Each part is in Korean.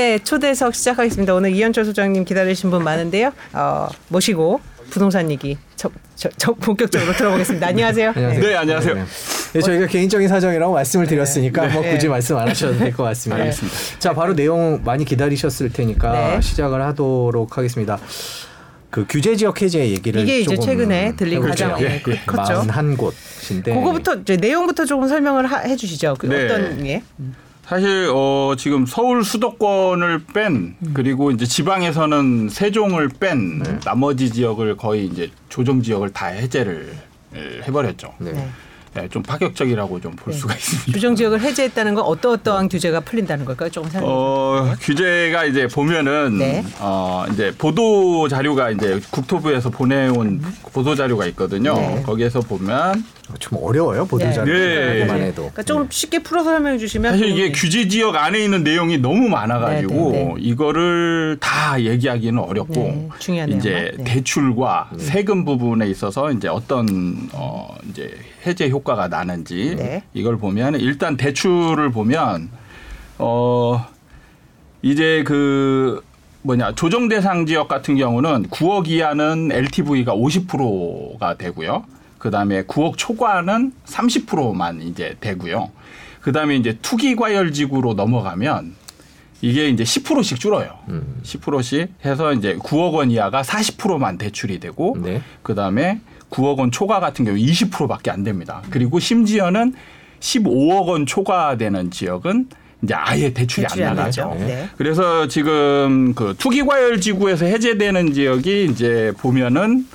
네, 초대석 시작하겠습니다. 오늘 이현철 소장님 기다리신 분 많은데요. 어, 모시고 부동산 얘기 저, 저, 저 본격적으로 들어보겠습니다. 안녕하세요. 안녕하세요. 네, 안녕하세요. 네, 네, 저희가 개인적인 사정이라고 말씀을 드렸으니까 뭐 네. 굳이 말씀 안 하셔도 될 것 같습니다. 알겠습니다. 자, 바로 내용 많이 기다리셨을 테니까 네. 시작을 하도록 하겠습니다. 그 규제 지역 해제 얘기를 이게 이제 최근에 들린. 가장 예, 네, 컸죠. 41곳인데 그거부터 이제 내용부터 조금 설명을 하, 해주시죠. 그 네. 어떤 예? 사실 어 지금 서울 수도권을 뺀 그리고 이제 지방에서는 세종을 뺀 나머지 지역을 거의 이제 조정 지역을 다 해제를 예, 해버렸죠. 네. 네. 예, 좀 파격적이라고 좀볼 네. 수가 있습니다. 규정 지역을 해제했다는 건 어떠 어떠한 규제가 풀린다는 걸까요? 조금 설명. 어, 규제가 이제 보면은 네. 어 이제 보도 자료가 이제 국토부에서 보내온 보도 자료가 있거든요. 네. 거기에서 보면 좀 어려워요 보도 자료 네. 만 해도. 그러니까 조금 쉽게 풀어서 설명해 주시면 사실 이게 규제 지역 안에 있는 내용이 너무 많아가지고 네, 네, 네. 이거를 다 얘기하기는 어렵고 네, 중요한 이제. 네. 대출과 세금 부분에 있어서 이제 어떤 어 이제 해제 효과가 나는지 네. 이걸 보면 일단 대출을 보면 어 이제 그 뭐냐 조정 대상 지역 같은 경우는 9억 이하는 LTV가 50%가 되고요. 그다음에 9억 초과는 30%만 이제 되고요. 그다음에 이제 투기 과열 지구로 넘어가면 이게 이제 10%씩 줄어요. 음. 10%씩 해서 이제 9억 원 이하가 40%만 대출이 되고 네. 그다음에 9억 원 초과 같은 경우 20%밖에 안 됩니다. 그리고 심지어는 15억 원 초과되는 지역은 이제 아예 대출이, 대출이 안안 나가죠. 나죠. 네. 그래서 지금 그 투기 과열 지구에서 해제되는 지역이 이제 보면은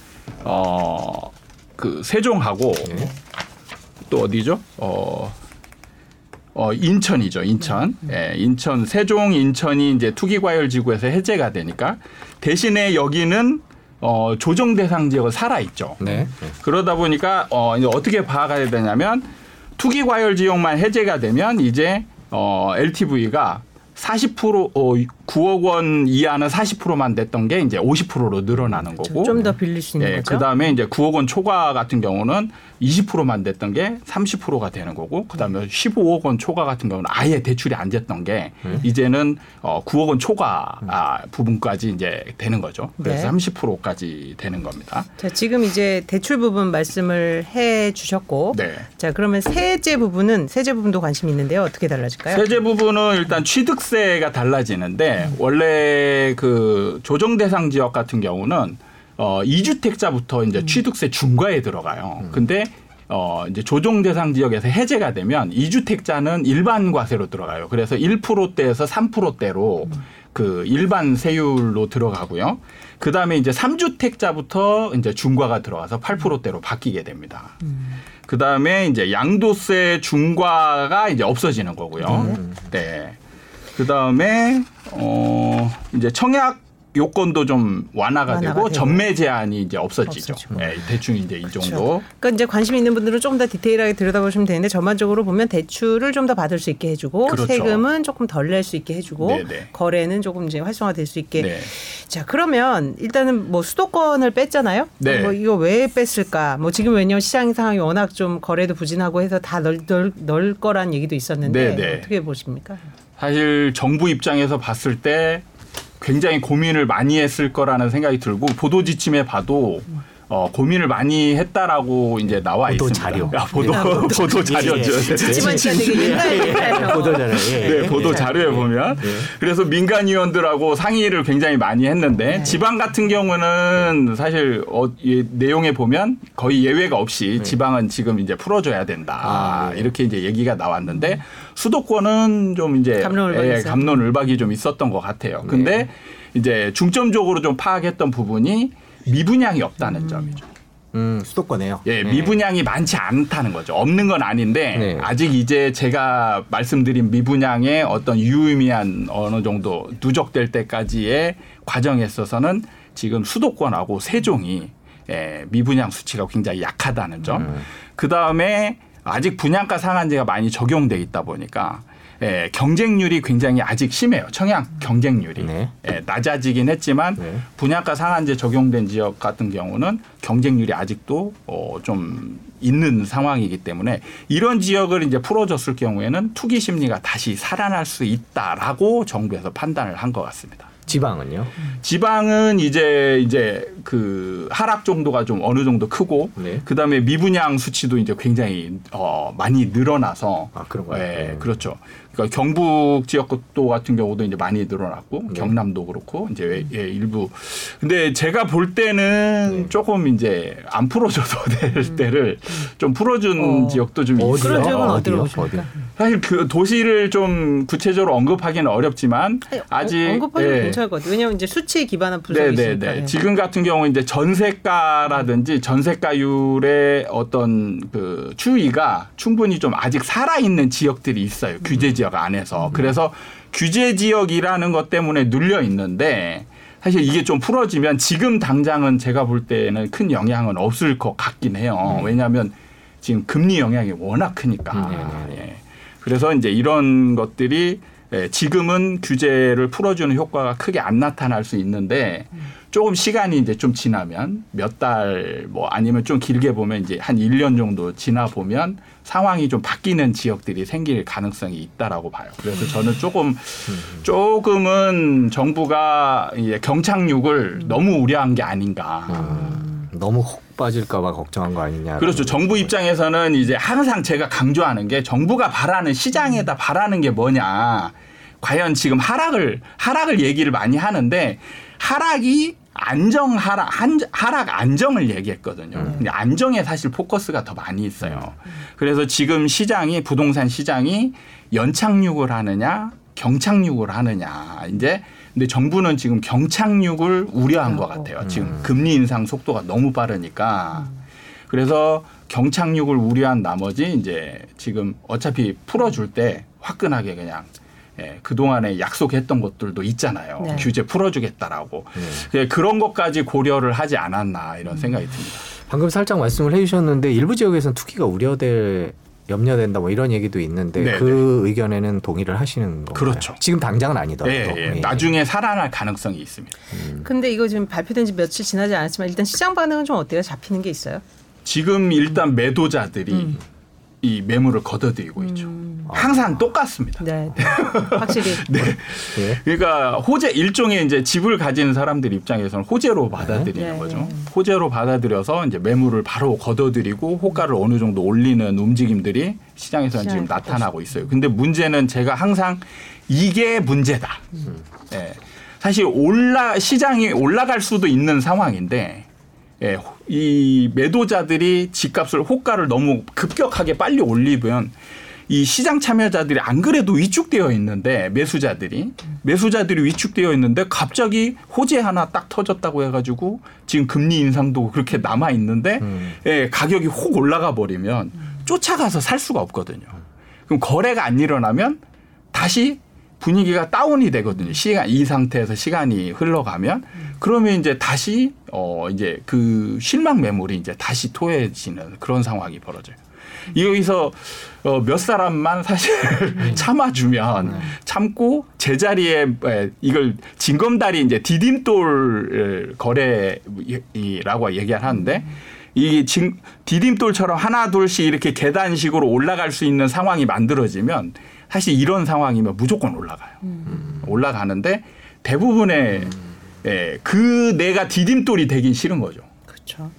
어그 세종하고 네. 또 어디죠? 어, 어 인천이죠. 인천. 예, 인천 세종 인천이 이제 투기 과열 지구에서 해제가 되니까 대신에 여기는 어 조정 대상 지역은 살아 있죠. 네. 그러다 보니까 어 이제 어떻게 파악해야 되냐면 투기 과열 지역만 해제가 되면 이제 어 LTV가 40% 어, 9억 원 이하는 40%만 됐던 게 이제 50%로 늘어나는 거고 좀 더 빌릴 수 있는 예, 거죠. 그다음에 이제 9억 원 초과 같은 경우는 20%만 됐던 게 30%가 되는 거고 그다음에 15억 원 초과 같은 경우는 아예 대출이 안 됐던 게 네. 이제는 어 9억 원 초과 아, 부분까지 이제 되는 거죠. 그래서 네. 30%까지 되는 겁니다. 자, 지금 이제 대출 부분 말씀을 해 주셨고 네. 자, 그러면 세제 부분은 세제 부분도 관심이 있는데요. 어떻게 달라질까요? 세제 부분은 일단 취득세가 달라지는데 원래 그 조정 대상 지역 같은 경우는 어 2주택자부터 이제 취득세 중과에 들어가요. 근데 어 이제 조정 대상 지역에서 해제가 되면 2주택자는 일반 과세로 들어가요. 그래서 1%대에서 3%대로 그 일반 세율로 들어가고요. 그 다음에 이제 3주택자부터 이제 중과가 들어가서 8%대로 바뀌게 됩니다. 그 다음에 이제 양도세 중과가 이제 없어지는 거고요. 네. 그 다음에 어 이제 청약 요건도 좀 완화가, 완화가 되고 되고. 전매 제한이 이제 없어지죠. 없어지고. 네, 대충 이제 이 정도. 그러니까 이제 관심 있는 분들은 좀더 디테일하게 들여다보시면 되는데 전반적으로 보면 대출을 좀 더 받을 수 있게 해주고 그렇죠. 세금은 조금 덜 낼 수 있게 해주고 네네. 거래는 조금 이제 활성화될 수 있게. 네. 자 그러면 일단은 뭐 수도권을 뺐잖아요. 네. 뭐 이거 왜 뺐을까? 뭐 지금 왜냐면 시장 상황이 워낙 좀 거래도 부진하고 해서 다 넣을, 넣을, 넣을 거란 얘기도 있었는데 네네. 어떻게 보십니까? 사실 정부 입장에서 봤을 때 굉장히 고민을 많이 했을 거라는 생각이 들고 보도 지침에 봐도 어, 고민을 많이 했다라고 이제 나와 보도 있습니다. 자료. 아, 보도 아, 보도 보도 자료죠. 되게 옛날 보도 자료. 예. 네, 보도 자료에 보면 그래서 민간 위원들하고 상의를 굉장히 많이 했는데 네. 지방 같은 경우는 사실 어, 이 내용에 보면 거의 예외가 없이 지방은 지금 이제 풀어줘야 된다 아, 네. 이렇게 이제 얘기가 나왔는데 수도권은 좀 이제 예, 있어요. 갑론을박이 좀 있었던 것 같아요. 근데 이제 중점적으로 좀 파악했던 부분이 미분양이 없다는 점이죠. 음, 수도권에요. 예, 네. 미분양이 많지 않다는 거죠. 없는 건 아닌데 네. 아직 이제 제가 말씀드린 미분양의 어떤 유의미한 어느 정도 누적될 때까지의 과정에 있어서는 지금 수도권하고 세종이 예, 미분양 수치가 굉장히 약하다는 점. 음. 그 다음에 아직 분양가 상한제가 많이 적용돼 있다 보니까 예, 경쟁률이 굉장히 아직 심해요. 청약 경쟁률이 네. 예, 낮아지긴 했지만 네. 분양가 상한제 적용된 지역 같은 경우는 경쟁률이 아직도 어, 좀 있는 상황이기 때문에 이런 지역을 이제 풀어줬을 경우에는 투기 심리가 다시 살아날 수 있다라고 정부에서 판단을 한 것 같습니다. 지방은요? 지방은 이제 이제 그 하락 정도가 좀 어느 정도 크고 네. 그다음에 미분양 수치도 이제 굉장히 어 많이 늘어나서 아, 그런가요? 예, 네. 그렇죠. 그러니까 경북 지역도 같은 경우도 이제 많이 늘어났고 네. 경남도 그렇고 이제 예, 일부 근데 제가 볼 때는 네. 조금 이제 안 풀어줘도 될 때를 좀 풀어준 어. 지역도 좀? 있어요. 그런 지역은? 어디로 어디? 보십니까? 사실 그 도시를 좀 구체적으로 언급하기는 어렵지만 아니, 아직 어, 언급하면 예. 괜찮을 것 같아요. 왜냐하면 이제 수치에 기반한 분석이 있으니까. 네네네. 예. 지금 같은 경우 이제 전세가라든지 전세가율의 어떤 그 추이가 충분히 좀 아직 살아 있는 지역들이 있어요. 규제 지역 안에서. 그래서 규제 지역이라는 것 때문에 눌려 있는데 사실 이게 좀 풀어지면 지금 당장은 제가 볼 때는 큰 영향은 없을 것 같긴 해요. 왜냐하면 지금 금리 영향이 워낙 크니까. 음, 네네네. 예. 그래서 이제 이런 것들이 예, 지금은 규제를 풀어주는 효과가 크게 안 나타날 수 있는데 조금 시간이 이제 좀 지나면 몇 달 뭐 아니면 좀 길게 보면 이제 한 1년 정도 지나 보면 상황이 좀 바뀌는 지역들이 생길 가능성이 있다라고 봐요. 그래서 저는 조금 조금은 정부가 이제 경착륙을 너무 우려한 게 아닌가. 아, 너무 혹 빠질까봐 걱정한 거 아니냐. 그렇죠. 정부 입장에서는 이제 항상 제가 강조하는 게 정부가 바라는 시장에다 바라는 게 뭐냐. 과연 지금 하락을 하락을 얘기를 많이 하는데 하락이 안정 하락 한, 하락 안정을 얘기했거든요. 근데 안정에 사실 포커스가 더 많이 있어요. 그래서 지금 시장이 부동산 시장이 연착륙을 하느냐 경착륙을 하느냐. 이제 근데 정부는 지금 경착륙을 우려한 것 같아요. 지금 금리 인상 속도가 너무 빠르니까. 그래서 경착륙을 우려한 나머지 이제 지금 어차피 풀어줄 때 화끈하게 그냥 예, 그동안에 약속했던 것들도 있잖아요. 네. 규제 풀어주겠다라고. 네. 예, 그런 것까지 고려를 하지 않았나 이런 생각이 듭니다. 방금 살짝 말씀을 해주셨는데 일부 지역에서는 투기가 우려될 염려된다 뭐 이런 얘기도 있는데 네, 그 의견에는 동의를 하시는 건가요? 그렇죠. 지금 당장은 아니더라도. 예, 예. 예. 나중에 살아날 가능성이 있습니다. 근데 이거 지금 발표된 지 며칠 지나지 않았지만 일단 시장 반응은 좀 어때요? 잡히는 게 있어요? 지금 일단 매도자들이 음. 이 매물을 걷어들이고 있죠. 항상 똑같습니다. 네, 네. 확실히 네. 예. 그러니까 호재 일종의 이제 집을 가진 사람들 입장에서는 호재로 받아들이는 네, 거죠. 네. 호재로 받아들여서 이제 매물을 바로 걷어들이고 호가를 어느 정도 올리는 움직임들이 시장에서는 지금 나타나고 있어요. 근데 문제는 제가 항상 이게 문제다. 예. 사실 올라 시장이 올라갈 수도 있는 상황인데 예, 이 매도자들이 집값을 호가를 너무 급격하게 빨리 올리면 이 시장 참여자들이 안 그래도 위축되어 있는데 매수자들이 매수자들이 위축되어 있는데 갑자기 호재 하나 딱 터졌다고 해가지고 지금 금리 인상도 그렇게 남아 있는데 음. 예, 가격이 혹 올라가 버리면 쫓아가서 살 수가 없거든요. 그럼 거래가 안 일어나면 다시 분위기가 다운이 되거든요. 시간 이 상태에서 시간이 흘러가면 그러면 이제 다시 어 이제 그 실망 매물이 이제 다시 토해지는 그런 상황이 벌어져요. 여기서 어, 몇 사람만 사실 참아주면 참고 제자리에 에, 이걸 징검다리 이제 디딤돌 거래라고 얘기를 하는데 이 징, 디딤돌처럼 하나 둘씩 이렇게 계단식으로 올라갈 수 있는 상황이 만들어지면 사실 이런 상황이면 무조건 올라가요. 올라가는데 대부분의 예, 그 내가 디딤돌이 되긴 싫은 거죠. 그렇죠.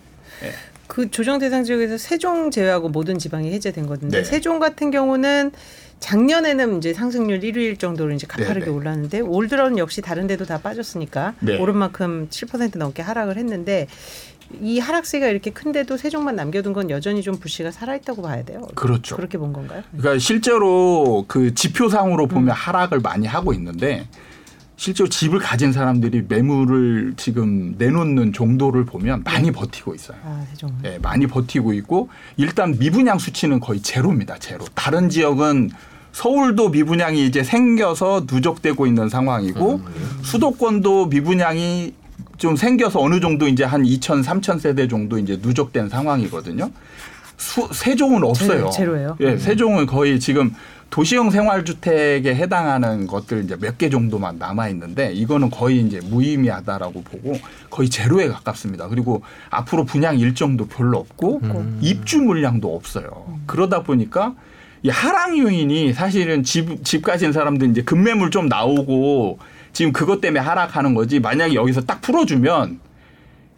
네. 그 조정 대상 지역에서 세종 제외하고 모든 지방이 해제된 건데 네. 세종 같은 경우는 작년에는 이제 상승률 1위일 정도로 이제 가파르게 네, 네. 올랐는데 올 들어는 역시 다른 데도 다 빠졌으니까 네. 오른 만큼 7% 넘게 하락을 했는데 이 하락세가 이렇게 큰데도 세종만 남겨둔 건 여전히 좀 불씨가 살아있다고 봐야 돼요. 그렇죠. 그렇게 본 건가요? 그러니까 실제로 그 지표상으로 보면 하락을 많이 하고 있는데 실제로 집을 가진 사람들이 매물을 지금 내놓는 정도를 보면 많이 버티고 있어요. 아 세종. 예, 많이 버티고 있고 일단 미분양 수치는 거의 제로입니다. 제로. 다른 지역은 서울도 미분양이 이제 생겨서 누적되고 있는 상황이고 수도권도 미분양이 좀 생겨서 어느 정도 이제 한 2천, 3천 세대 정도 이제 누적된 상황이거든요. 수, 세종은 없어요. 제로, 제로 예요? 예, 세종은 거의 지금 도시형 생활주택에 해당하는 것들 이제 몇 개 정도만 남아 있는데 이거는 거의 이제 무의미하다라고 보고 거의 제로에 가깝습니다. 그리고 앞으로 분양 일정도 별로 없고 음. 입주 물량도 없어요. 그러다 보니까 이 하락 요인이 사실은 집, 집 가진 사람들 이제 급매물 좀 나오고 지금 그것 때문에 하락하는 거지 만약에 여기서 딱 풀어주면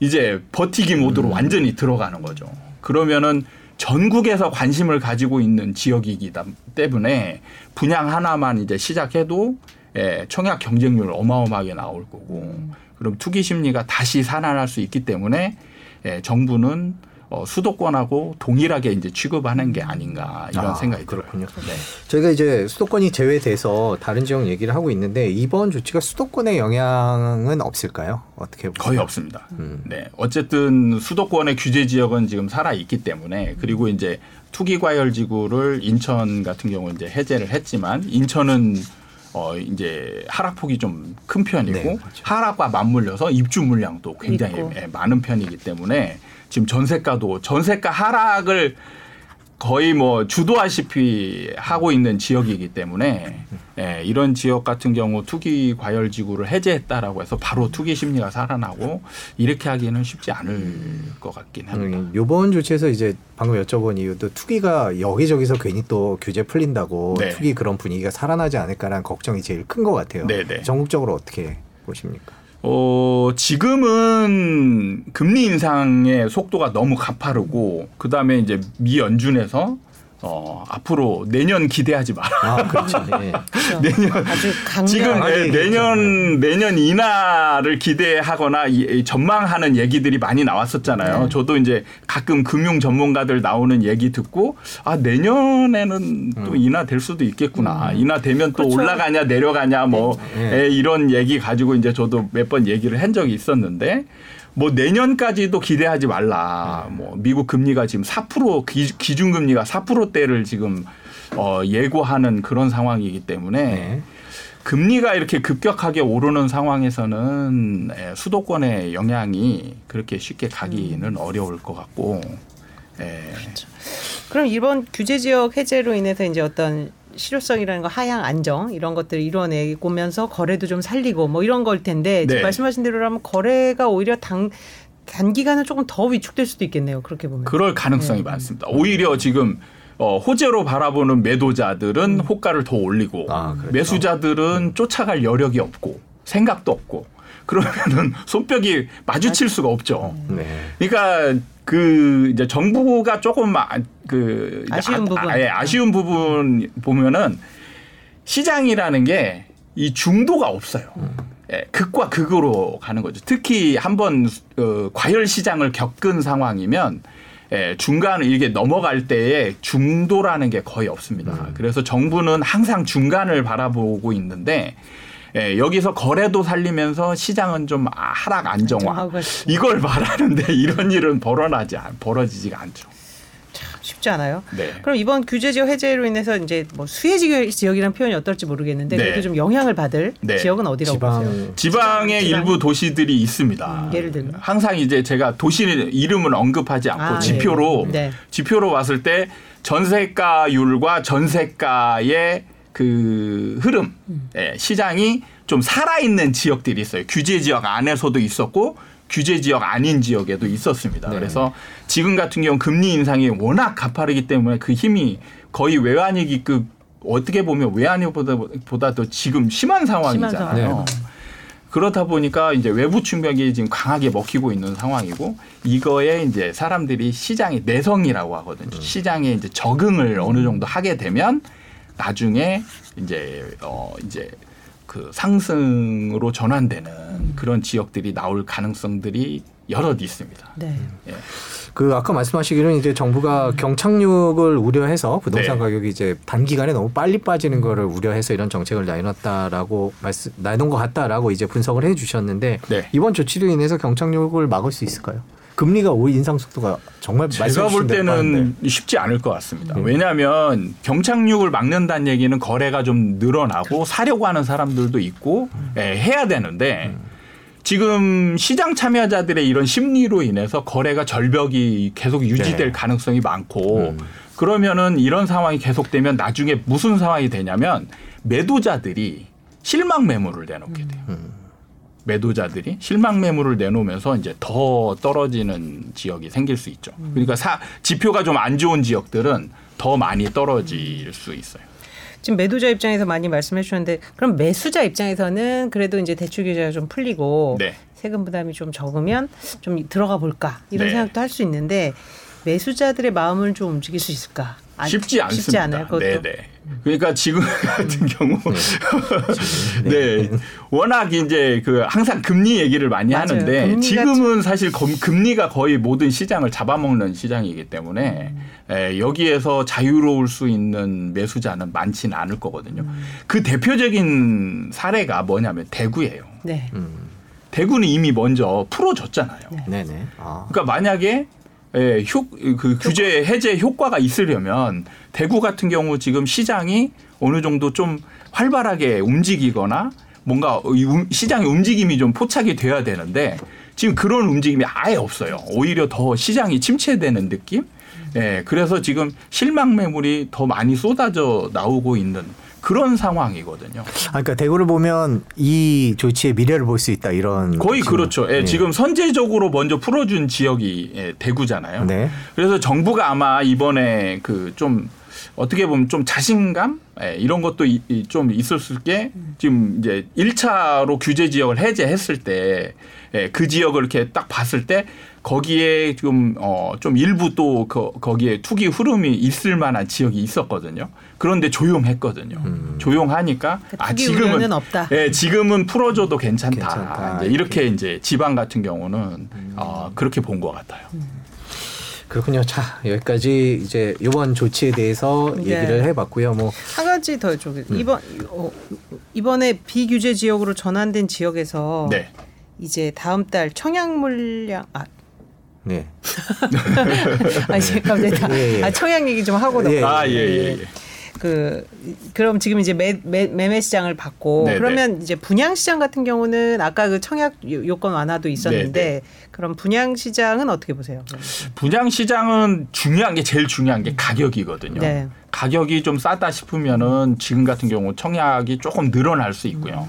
이제 버티기 모드로 완전히 들어가는 거죠. 그러면은 전국에서 관심을 가지고 있는 지역이기 때문에 분양 하나만 이제 시작해도 예, 청약 경쟁률 어마어마하게 나올 거고 그럼 투기 심리가 다시 살아날 수 있기 때문에 예, 정부는 어, 수도권하고 동일하게 이제 취급하는 게 아닌가 이런 아, 생각이 그렇군요. 들어요. 네. 저희가 이제 수도권이 제외돼서 다른 지역 얘기를 하고 있는데 이번 조치가 수도권에 영향은 없을까요? 어떻게 보세요? 거의 없습니다. 음. 네. 어쨌든 수도권의 규제 지역은 지금 살아 있기 때문에 그리고 이제 투기 과열 지구를 인천 같은 경우 이제 해제를 했지만 인천은 어 이제 하락폭이 좀 큰 편이고 네, 그렇죠. 하락과 맞물려서 입주 물량도 굉장히 있고. 예, 많은 편이기 때문에 지금 전세가도 전세가 하락을 거의 뭐 주도하시피 하고 있는 지역이기 때문에 예, 이런 지역 같은 경우 투기 과열 지구를 해제했다라고 해서 바로 투기 심리가 살아나고 이렇게 하기는 쉽지 않을 것 같긴 합니다. 음, 요번 조치에서 이제 방금 여쭤본 이유도 투기가 여기저기서 괜히 또 규제 풀린다고 네. 투기 그런 분위기가 살아나지 않을까라는 걱정이 제일 큰 것 같아요. 네 네. 전국적으로 어떻게 보십니까? 어, 지금은 금리 인상의 속도가 너무 가파르고 그다음에 이제 미 연준에서 어, 앞으로 내년 기대하지 마라. 아, 그렇죠. 예. 그렇죠. 내년 아주 강렬 지금 예, 얘기했죠. 내년 내년 인하를 기대하거나 이- 이 전망하는 얘기들이 많이 나왔었잖아요. 네. 저도 이제 가끔 금융 전문가들 나오는 얘기 듣고 아 내년에는 또 인하 될 수도 있겠구나. 인하 되면 또 음. 그렇죠. 올라가냐 내려가냐 뭐 네. 에, 이런 얘기 가지고 이제 저도 몇 번 얘기를 한 적이 있었는데 뭐 내년까지도 기대하지 말라. 네. 뭐 미국 금리가 지금 4% 기, 기준 금리가 4%대를 지금 어, 예고하는 그런 상황이기 때문에 네. 금리가 이렇게 급격하게 오르는 상황에서는 예, 수도권의 영향이 그렇게 쉽게 가기는 어려울 것 같고 예. 그럼 이번 규제 지역 해제로 인해서 이제 어떤 실효성이라는 거 하향 안정 이런 것들을 이뤄내고면서 거래도 좀 살리고 뭐 이런 걸 텐데 지금 네. 말씀하신 대로라면 거래가 오히려 당 단기간은 조금 더 위축될 수도 있겠네요. 그렇게 보면. 그럴 가능성이 네. 많습니다. 오히려 지금 어, 호재로 바라보는 매도자들은 호가를 더 올리고 아, 그렇죠. 매수자들은 쫓아갈 여력이 없고 생각도 없고 그러면은 손뼉이 마주칠 수가 없죠. 네. 그러니까 그 이제 정부가 조금 아- 그 아쉬운 부분. 아, 예, 아쉬운 부분 보면은 시장이라는 게 이 중도가 없어요. 예, 극과 극으로 가는 거죠. 특히 한번 어, 과열 시장을 겪은 상황이면 예, 중간 이게 넘어갈 때에 중도라는 게 거의 없습니다. 그래서 정부는 항상 중간을 바라보고 있는데 예, 여기서 거래도 살리면서 시장은 좀 하락 안정화. 이걸 말하는데 이런 일은 벌어나지 않, 벌어지지가 않죠. 쉽지 않아요. 네. 그럼 이번 규제 지역 해제로 인해서 이제 뭐 수혜 지역- 지역이라는 표현이 어떨지 모르겠는데 네. 그래도 좀 영향을 받을 네. 지역은 어디라고 보세요? 지방 지방의 지방. 일부 도시들이 있습니다. 음, 예를 들면? 항상 이제 제가 도시 이름은 언급하지 않고 아, 지표로 네. 네. 지표로 봤을 때 전세가율과 전세가의 그 흐름 음. 예, 시장이 좀 살아있는 지역들이 있어요. 규제 지역 안에서도 있었고 규제 지역 아닌 지역에도 있었습니다. 네. 그래서 지금 같은 경우 금리 인상이 워낙 가파르기 때문에 그 힘이 거의 외환위기급 어떻게 보면 외환위보다도 지금 심한 상황이잖아요. 상황. 그렇다 보니까 이제 외부 충격이 지금 강하게 먹히고 있는 상황이고 이거에 이제 사람들이 시장의 내성이라고 하거든요. 시장에 이제 적응을 어느 정도 하게 되면 나중에 이제 어 이제 그 상승으로 전환되는 그런 지역들이 나올 가능성들이 여럿 있습니다. 네. 예. 그 아까 말씀하시기로는 이제 정부가 경착륙을 우려해서 부동산 네. 가격이 이제 단기간에 너무 빨리 빠지는 거를 우려해서 이런 정책을 내놨다라고 말씀 내놓은 것 같다라고 이제 분석을 해주셨는데 네. 이번 조치로 인해서 경착륙을 막을 수 있을까요? 금리가 오 인상 속도가 정말 제가 볼 때는 빠른데. 쉽지 않을 것 같습니다. 음. 왜냐하면 경착륙을 막는다는 얘기는 거래가 좀 늘어나고 사려고 하는 사람들도 있고 예, 해야 되는데 지금 시장 참여자들의 이런 심리로 인해서 거래가 절벽이 계속 유지될 네. 가능성이 많고 음. 그러면은 이런 상황이 계속되면 나중에 무슨 상황이 되냐면 매도자들이 실망 매물을 내놓게 돼요. 음. 매도자들이 실망 매물을 내놓으면서 이제 더 떨어지는 지역이 생길 수 있죠. 그러니까 사, 지표가 좀 안 좋은 지역들은 더 많이 떨어질 수 있어요. 지금 매도자 입장에서 많이 말씀해 주셨는데 그럼 매수자 입장에서는 그래도 이제 대출 규제가 좀 풀리고 네. 세금 부담이 좀 적으면 좀 들어가 볼까 이런 네. 생각도 할 수 있는데 매수자들의 마음을 좀 움직일 수 있을까? 안- 쉽지 않습니다. 쉽지 않아요. 그것도. 음. 네네. 그러니까 지금 같은 경우 네. 워낙 이제 그 항상 금리 얘기를 많이 맞아요. 하는데 지금은 사실 검- 금리가 거의 모든 시장을 잡아먹는 시장이기 때문에 음. 에, 여기에서 자유로울 수 있는 매수자는 많지는 않을 거거든요. 음. 그 대표적인 사례가 뭐냐면 대구예요. 네. 음. 대구는 이미 먼저 풀어줬잖아요. 네 네. 아. 그러니까 만약에 예, 효, 그 규제 해제 효과가 있으려면 대구 같은 경우 지금 시장이 어느 정도 좀 활발하게 움직이거나 뭔가 시장의 움직임이 좀 포착이 돼야 되는데 지금 그런 움직임이 아예 없어요. 오히려 더 시장이 침체되는 느낌? 예, 그래서 지금 실망 매물이 더 많이 쏟아져 나오고 있는 그런 상황이거든요. 아, 그러니까 대구를 보면 이 조치의 미래를 볼 수 있다 이런 거의 지금- 그렇죠. 예, 네. 지금 선제적으로 먼저 풀어준 지역이 예, 대구잖아요. 네. 그래서 정부가 아마 이번에 그 좀 어떻게 보면 좀 자신감 예, 이런 것도 이- 이- 좀 있었을 게 지금 이제 1차로 규제 지역을 해제했을 때 그 지역을 이렇게 딱 봤을 때 거기에 좀, 어, 좀 일부 또 거, 거기에 투기 흐름이 있을 만한 지역이 있었거든요. 그런데 조용했거든요. 음. 조용하니까 아, 투기 지금은 없다. 예, 지금은 풀어줘도 괜찮다. 괜찮다. 이제 이렇게 이제 지방 같은 경우는 어, 그렇게 본 것 같아요. 그렇군요. 자 여기까지 이제 이번 조치에 대해서 네. 얘기를 해봤고요. 뭐 한 가지 더 저기 음. 이번 어, 이번에 비규제 지역으로 전환된 지역에서 네. 이제 다음 달 청약 물량 아 네. 아니 갑자기 다, 예, 예. 아, 청약 얘기 좀 하고 넘어가요. 예, 아, 예, 예, 예. 그 그럼 지금 이제 매, 매, 매매 시장을 받고 네네. 그러면 이제 분양 시장 같은 경우는 아까 그 청약 요- 요건 완화도 있었는데 네네. 그럼 분양 시장은 어떻게 보세요? 분양 시장은 중요한 게 제일 중요한 게 가격이거든요. 네. 가격이 좀 싸다 싶으면은 지금 같은 경우 청약이 조금 늘어날 수 있고요.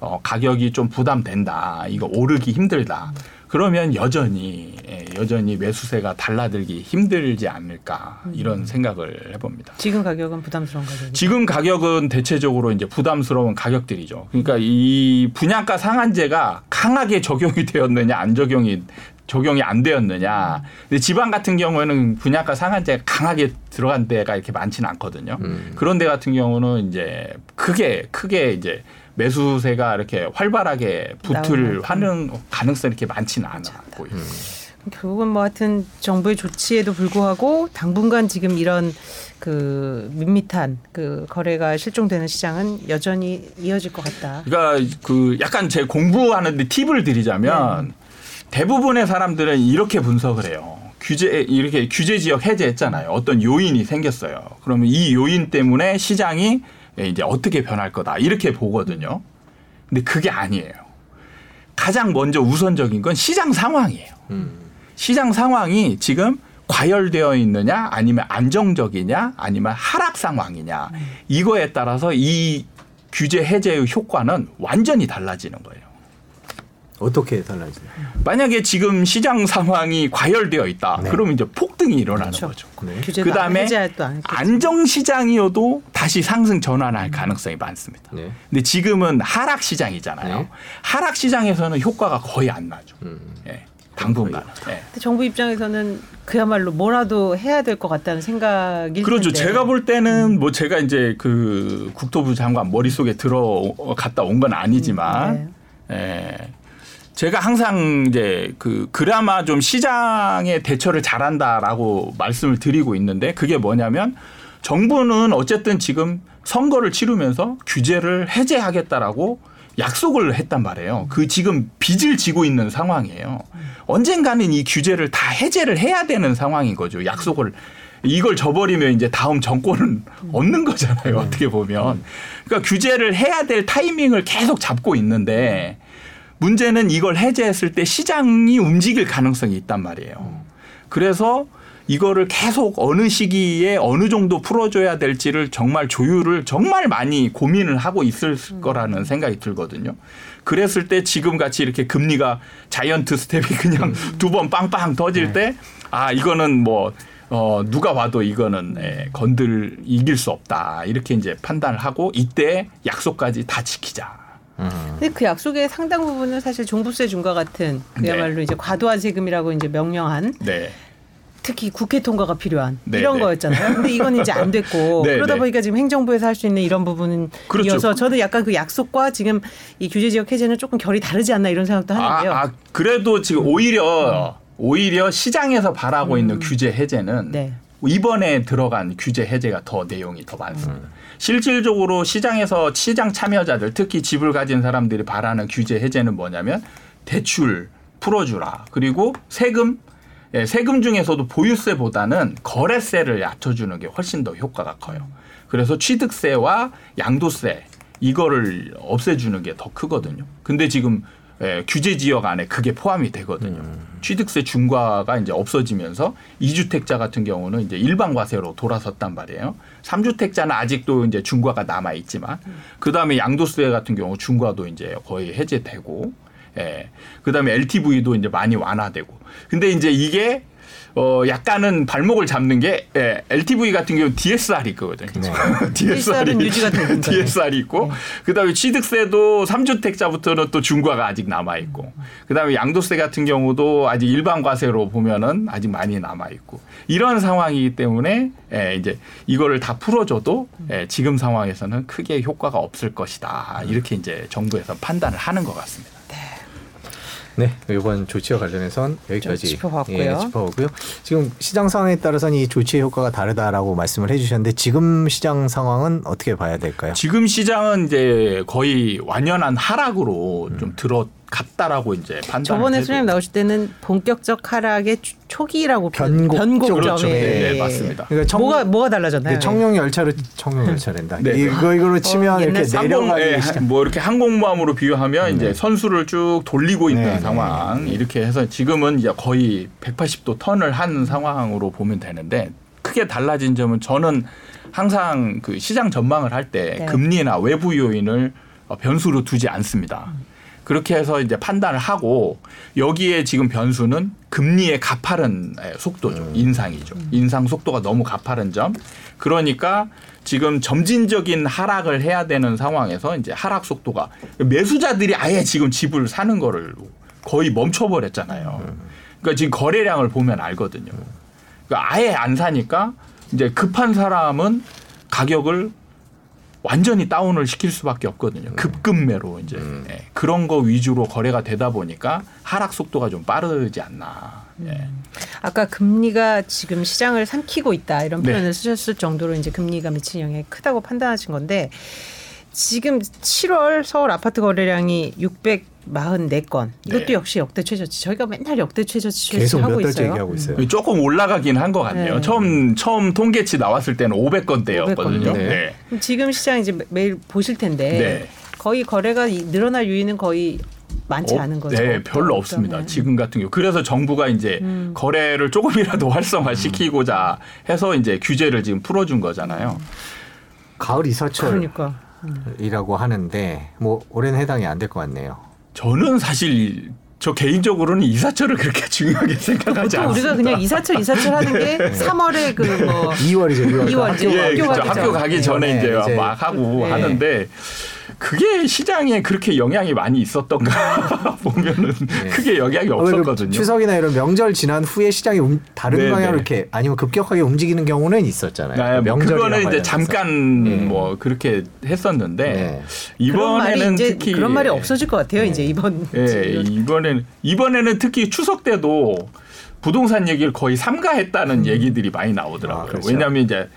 어, 가격이 좀 부담된다. 이거 오르기 힘들다. 그러면 여전히 예, 여전히 매수세가 달라들기 힘들지 않을까 이런 생각을 해봅니다. 지금 가격은 부담스러운 가격이. 지금 가격은 대체적으로 이제 부담스러운 가격들이죠. 그러니까 이 분양가 상한제가 강하게 적용이 되었느냐 안 적용이 적용이 안 되었느냐. 근데 지방 같은 경우에는 분양가 상한제가 강하게 들어간 데가 이렇게 많지는 않거든요. 음. 그런 데 같은 경우는 이제 크게 크게 이제 매수세가 이렇게 활발하게 붙을 나오는. 하는 가능성이 이렇게 많지는 않았고. 요 결국은 뭐 하여튼 정부의 조치에도 불구하고 당분간 지금 이런 그 밋밋한 그 거래가 실종되는 시장은 여전히 이어질 것 같다. 그러니까 그 약간 제 공부하는데 팁을 드리자면 대부분의 사람들은 이렇게 분석을 해요. 규제 이렇게 규제 지역 해제했잖아요. 어떤 요인이 생겼어요. 그러면 이 요인 때문에 시장이 이제 어떻게 변할 거다 이렇게 보거든요. 근데 그게 아니에요. 가장 먼저 우선적인 건 시장 상황이에요. 음. 시장 상황이 지금 과열되어 있느냐 아니면 안정적이냐 아니면 하락 상황이냐 이거에 따라서 이 규제 해제의 효과는 완전히 달라지는 거예요. 어떻게 달라지나요? 만약에 지금 시장 상황이 과열되어 있다. 네. 그러면 이제 폭등이 일어나는 그렇죠. 거죠. 네. 그다음에 안. 안정 시장이어도 다시 상승 전환할 가능성이 많습니다. 네. 근데 지금은 하락 시장이잖아요. 네. 하락 시장에서는 효과가 거의 안 나죠. 음. 예. 당분간. 예. 근데 정부 입장에서는 그야말로 뭐라도 해야 될 것 같다는 생각일 그렇죠. 텐데. 제가 볼 때는 뭐 제가 이제 그 국토부 장관 머릿속에 들어 갔다 온 건 아니지만 네. 예. 제가 항상 이제 그 그나마 좀 시장에 대처를 잘한다라고 말씀을 드리고 있는데 그게 뭐냐면 정부는 어쨌든 지금 선거를 치르면서 규제를 해제하겠다라고 약속을 했단 말이에요. 그 지금 빚을 지고 있는 상황이에요. 언젠가는 이 규제를 다 해제를 해야 되는 상황인 거죠. 약속을 이걸 저버리면 이제 다음 정권은 없는 거잖아요. 어떻게 보면. 그러니까 규제를 해야 될 타이밍을 계속 잡고 있는데 문제는 이걸 해제했을 때 시장이 움직일 가능성이 있단 말이에요. 그래서 이거를 계속 어느 시기에 어느 정도 풀어줘야 될지를 정말 조율을 정말 많이 고민을 하고 있을 거라는 생각이 들거든요. 그랬을 때 지금 같이 이렇게 금리가 자이언트 스텝이 그냥 두 번 빵빵 터질 때 아, 이거는 뭐 어, 누가 봐도 이거는 예, 건들 이길 수 없다. 이렇게 이제 판단을 하고 이때 약속까지 다 지키자. 근데 그 약속의 상당 부분은 사실 종부세 중과 같은 그야말로 네. 이제 과도한 세금이라고 이제 명명한 네. 특히 국회 통과가 필요한 네, 이런 네. 거였잖아요. 근데 이건 이제 안 됐고 네, 그러다 네. 보니까 지금 행정부에서 할 수 있는 이런 부분은 그렇죠. 이어서 저는 약간 그 약속과 지금 이 규제 지역 해제는 조금 결이 다르지 않나 이런 생각도 하는데요. 음. 아, 아, 그래도 지금 오히려 오히려 시장에서 바라고 있는 규제 해제는 음. 네. 이번에 들어간 규제 해제가 더 내용이 더 많습니다. 실질적으로 시장에서 시장 참여자들 특히 집을 가진 사람들이 바라는 규제 해제는 뭐냐면 대출 풀어주라 그리고 세금 예, 세금 중에서도 보유세보다는 거래세를 낮춰주는 게 훨씬 더 효과가 커요. 그래서 취득세와 양도세 이거를 없애주는 게 더 크거든요. 근데 지금 예, 규제 지역 안에 그게 포함이 되거든요. 취득세 중과가 이제 없어지면서 이주택자 같은 경우는 이제 일반 과세로 돌아섰단 말이에요. 삼주택자는 아직도 이제 중과가 남아 있지만 그 다음에 양도세 같은 경우 중과도 이제 거의 해제되고 예. 그다음에 LTV도 이제 많이 완화되고. 근데 이제 이게 어 약간은 발목을 잡는 게 예, LTV 같은 경우 DSR이 있거든요. 네. DSR은 유지가 되는. DSR이 있고 그다음에 취득세도 3주택자부터는 또 중과가 아직 남아 있고 그다음에 양도세 같은 경우도 아직 일반 과세로 보면은 아직 많이 남아 있고 이런 상황이기 때문에 예, 이제 이거를 다 풀어줘도 예, 지금 상황에서는 크게 효과가 없을 것이다 이렇게 이제 정부에서 판단을 하는 것 같습니다. 네, 이번 조치와 관련해선 여기까지 좀 짚어봤고요. 예, 짚어보고요. 지금 시장 상황에 따라서는 이 조치의 효과가 다르다라고 말씀을 해주셨는데 지금 시장 상황은 어떻게 봐야 될까요? 지금 시장은 이제 거의 완연한 하락으로 좀 들어 갔다라고 이제 판단. 저번에 수님 나오실 때는 본격적 하락의 초- 초기라고 변곡 변곡점에 그렇죠. 네, 네, 예. 맞습니다. 그러니까 청- 뭐가 뭐가 달라졌나요? 네, 청룡 열차로 청룡 열차랜다. 네. 이거 이거로 치면 어, 이렇게 내려가기 예, 시작. 뭐 이렇게 항공모함으로 비유하면 이제 선수를 쭉 돌리고 있는 네, 네, 상황 이렇게 해서 지금은 이제 거의 180도 턴을 한 상황으로 보면 되는데 크게 달라진 점은 저는 항상 그 시장 전망을 할때 네. 금리나 외부 요인을 어, 변수로 두지 않습니다. 그렇게 해서 이제 판단을 하고 여기에 지금 변수는 금리의 가파른 예, 속도죠. 인상이죠. 인상 속도가 너무 가파른 점. 그러니까 지금 점진적인 하락을 해야 되는 상황에서 이제 하락 속도가 매수자들이 아예 지금 집을 사는 거를 거의 멈춰버렸잖아요. 그러니까 지금 거래량을 보면 알거든요. 그러니까 아예 안 사니까 이제 급한 사람은 가격을 완전히 다운을 시킬 수밖에 없거든요. 급급매로 이제 예, 그런 거 위주로 거래가 되다 보니까 하락 속도가 좀 빠르지 않나. 예. 아까 금리가 지금 시장을 삼키고 있다 이런 네. 표현을 쓰셨을 정도로 이제 금리가 미치는 영향이 크다고 판단하신 건데 지금 7월 서울 아파트 거래량이 644건 이것도 네. 역시 역대 최저치. 저희가 맨날 역대 최저치 계속 하고 몇 달째 있어요. 얘기하고 있어요. 조금 올라가긴 한 것 같네요. 네. 처음 처음 통계치 나왔을 때는 500건대였거든요. 500건대. 네. 지금 시장 이제 매- 매일 보실 텐데 네. 거의 거래가 이- 늘어날 요인은 거의 많지 어, 않은 거죠. 네, 별로. 없습니다. 네. 지금 같은 경우. 그래서 정부가 이제 음. 거래를 조금이라도 활성화시키고자 해서 이제 규제를 지금 풀어준 거잖아요. 가을 이사철이라고 그러니까 하는데 뭐 올해는 해당이 안 될 것 같네요. 저는 사실 저 개인적으로는 이사철을 그렇게 중요하게 생각하지 보통 우리가 않습니다. 그냥 이사철 이사철 하는 게 3월에 그뭐 2월이죠. 2월. 2월 이제 예, 학교 그렇죠. 가기 학교 전. 가기 전에 네, 이제, 이제 막 하고 네. 하는데 그게 시장에 그렇게 영향이 많이 있었던가 보면은 크게 영향이 아, 없었거든요. 추석이나 이런 명절 지난 후에 시장이 움- 다른 네, 방향으로 네. 이렇게 아니면 급격하게 움직이는 경우는 있었잖아요. 네, 뭐 그거는 이제 관련해서. 잠깐 네. 뭐 그렇게 했었는데 네. 이번에는 이제 특히 그런 말이 없어질 것 같아요. 이제 이번 예, 이번에는 이번에는 특히 추석 때도 부동산 얘기를 거의 삼가했다는 얘기들이 많이 나오더라고요. 아, 그렇죠. 왜냐하면 이제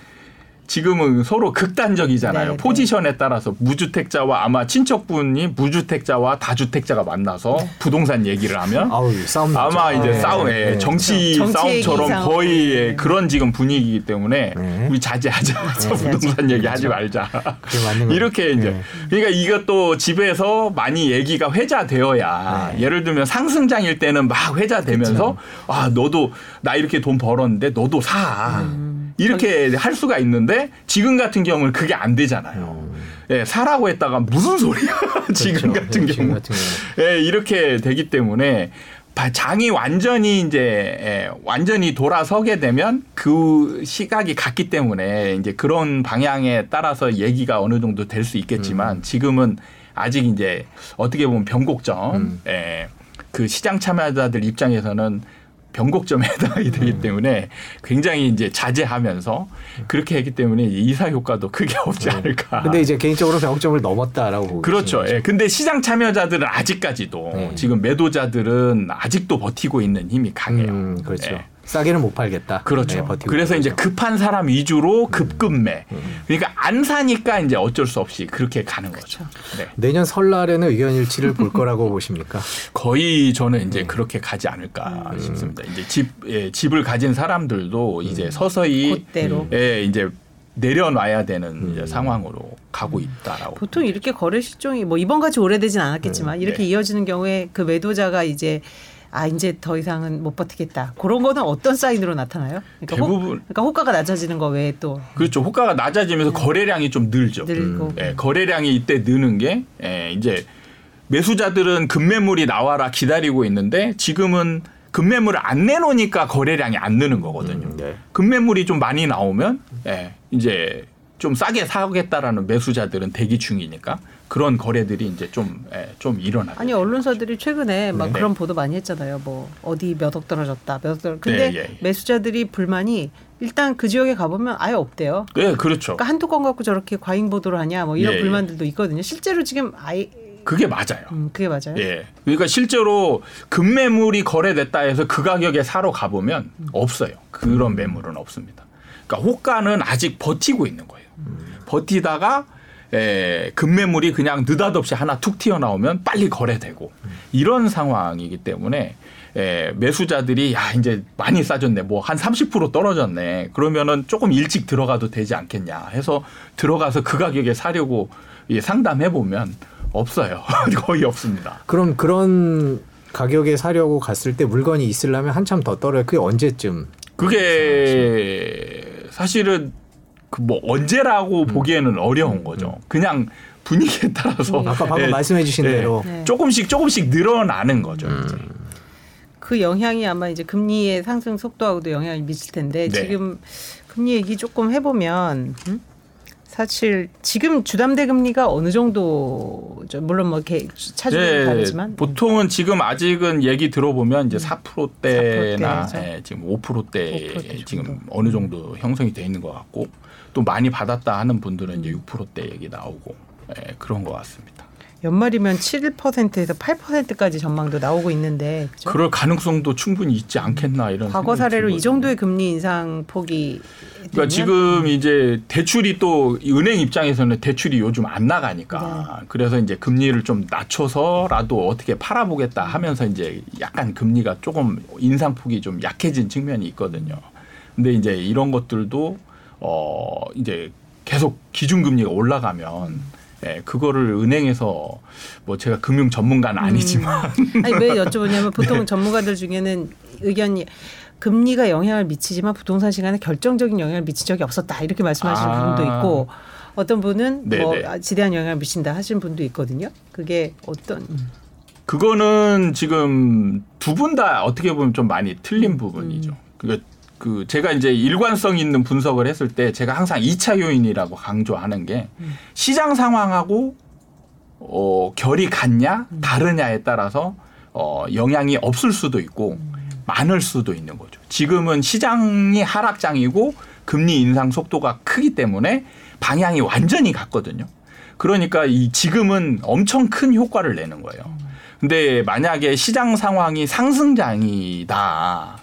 지금은 서로 극단적이잖아요. 네, 포지션에 따라서 무주택자와 아마 친척분이 무주택자와 다주택자가 만나서 부동산 얘기를 하면 아우 싸움 아마. 이제 네, 싸움 에 네. 정치 그렇죠. 정치 싸움처럼. 거의 네. 그런 지금 분위기이기 때문에 네. 우리 자제하자. 부동산 얘기하지 말자. 그게 맞는 거예요. 이렇게 이제 네. 그러니까 이것도 집에서 많이 얘기가 회자되어야 네. 예를 들면 상승장일 때는 막 회자되면서 아 너도 나 이렇게 돈 벌었는데 너도 사 음. 이렇게 할 수가 있는데 지금 같은 경우는 그게 안 되잖아요. 예, 사라고 했다가 무슨 소리야 지금 음. 그렇죠. 같은 네, 지금 경우 같은 경우. 예, 이렇게 되기 때문에 바- 장이 완전히 이제 예, 완전히 돌아서게 되면 그 시각이 같기 때문에 이제 그런 방향에 따라서 얘기가 어느 정도 될 수 있겠지만 음. 지금은 아직 이제 어떻게 보면 변곡점, 음. 예, 그 시장 참여자들 입장에서는 변곡점에 해당이 되기 음. 때문에 굉장히 이제 자제하면서 그렇게 했기 때문에 이사 효과도 크게 없지 않을까. 네. 근데 이제 개인적으로 병점을 넘었다라고 그렇죠. 예. 근데 시장 참여자들은 아직까지도 네. 지금 매도자들은 아직도 버티고 있는 힘이 강해요. 음, 그렇죠. 예. 싸게는 못 팔겠다. 그렇죠. 네, 그래서 이제. 급한 사람 위주로 급급매. 음. 그러니까 안 사니까 이제 어쩔 수 없이 그렇게 가는 거죠. 네. 내년 설날에는 의견 일치를 볼 거라고 보십니까? 거의 저는 네. 이제 그렇게 가지 않을까 음. 싶습니다. 이제 집 예, 집을 가진 사람들도 이제 서서히 그대로. 예, 이제 내려놔야 되는 음. 이제 상황으로 가고 있다라고. 보통 이렇게 거래 실종이 뭐 이번 같이 오래되진 않았겠지만 이렇게 네. 이어지는 경우에 그 매도자가 이제 아 이제 더 이상은 못 버티겠다 그런 거는 어떤 사인으로 나타나요? 그러니까, 호, 대부분 그러니까 호가가 낮아지는 거 외에 또 그렇죠. 호가가 낮아지면서 거래량이 좀 늘죠. 늘고 예, 거래량이 이때 느는 게 예, 이제 매수자들은 급매물이 나와라 기다리고 있는데 지금은 급매물을 안 내놓으니까 거래량이 안 느는 거거든요. 음, 네. 급매물이 좀 많이 나오면 예, 이제 좀 싸게 사겠다라는 매수자들은 대기 중이니까 그런 거래들이 이제 좀, 예, 좀 일어나요. 아니 언론사들이 최근에 막 네. 그런 보도 많이 했잖아요. 뭐 어디 몇 억 떨어졌다, 몇억 떨어. 근데 네, 예. 매수자들이 불만이 일단 그 지역에 가보면 아예 없대요. 네, 그렇죠. 그러니까 한두 건 갖고 저렇게 과잉 보도를 하냐, 뭐 이런 예, 예. 불만들도 있거든요. 실제로 지금 아예 그게 맞아요. 음, 그게 맞아요. 예. 그러니까 실제로 급매물이 거래됐다 해서 그 가격에 사러 가보면 없어요. 그런 매물은 없습니다. 그러니까 호가는 아직 버티고 있는 거예요. 버티다가 에, 급매물이 그냥 느닷없이 하나 툭 튀어나오면 빨리 거래되고 이런 상황이기 때문에 에, 매수자들이 야 이제 많이 싸졌네 뭐 한 30% 떨어졌네 그러면은 조금 일찍 들어가도 되지 않겠냐 해서 들어가서 그 가격에 사려고 예, 상담해 보면 없어요 거의 없습니다 그럼 그런 가격에 사려고 갔을 때 물건이 있으려면 한참 더 떨어요. 그게 언제쯤? 그게 사실은 그 뭐 언제라고 보기에는 어려운 거죠 그냥 분위기에 따라서 음. 아까 방금 예, 말씀해 주신 예. 대로 네. 조금씩 조금씩 늘어나는 거죠 이제. 그 영향이 아마 이제 금리의 상승 속도하고도 영향을 미칠 텐데 네. 지금 금리 얘기 조금 해보면 음? 사실 지금 주담대 금리가 어느 정도 저 물론 뭐 이렇게 차주는 네, 다르지만 보통은 지금 아직은 얘기 들어보면 이제 4%대나 4%대죠. 예, 지금 5%대 5% 정도. 지금 어느 정도 형성이 돼 있는 것 같고 또 많이 받았다 하는 분들은 이제 6%대 얘기 나오고 예, 그런 것 같습니다. 연말이면 7%에서 8%까지 전망도 나오고 있는데 그죠? 그럴 가능성도 충분히 있지 않겠나 이런 과거 사례로 이. 정도의 금리 인상 폭이 그러니까 지금 이제 대출이 또 은행 입장에서는 대출이 요즘 안 나가니까 네. 그래서 이제 금리를 좀 낮춰서라도 어떻게 팔아보겠다 하면서 이제 약간 금리가 조금 인상 폭이 좀 약해진 측면이 있거든요. 근데 이제 이런 것들도 어 이제 계속 기준금리가 올라가면 예, 그거를 은행에서 뭐 제가 금융 전문가는 아니지만 아니 왜 여쭤보냐면 보통 전문가들 중에는 의견이 금리가 영향을 미치지만 부동산 시간에 결정적인 영향을 미친 적이 없었다 이렇게 말씀하시는 아. 분도 있고 어떤 분은 뭐 네네. 아, 지대한 영향을 미친다 하시는 분도 있거든요. 그게 어떤 음. 그거는 지금 두 분 다 어떻게 보면 좀 많이 틀린 부분이죠. 그러니까 그 제가 이제 일관성 있는 분석을 했을 때 제가 항상 2차 요인이라고 강조하는 게 시장 상황하고 어 결이 같냐 다르냐에 따라서 어 영향이 없을 수도 있고 많을 수도 있는 거죠. 지금은 시장이 하락장이고 금리 인상 속도가 크기 때문에 방향이 완전히 같거든요. 그러니까 이 지금은 엄청 큰 효과를 내는 거예요. 근데 만약에 시장 상황이 상승장이다.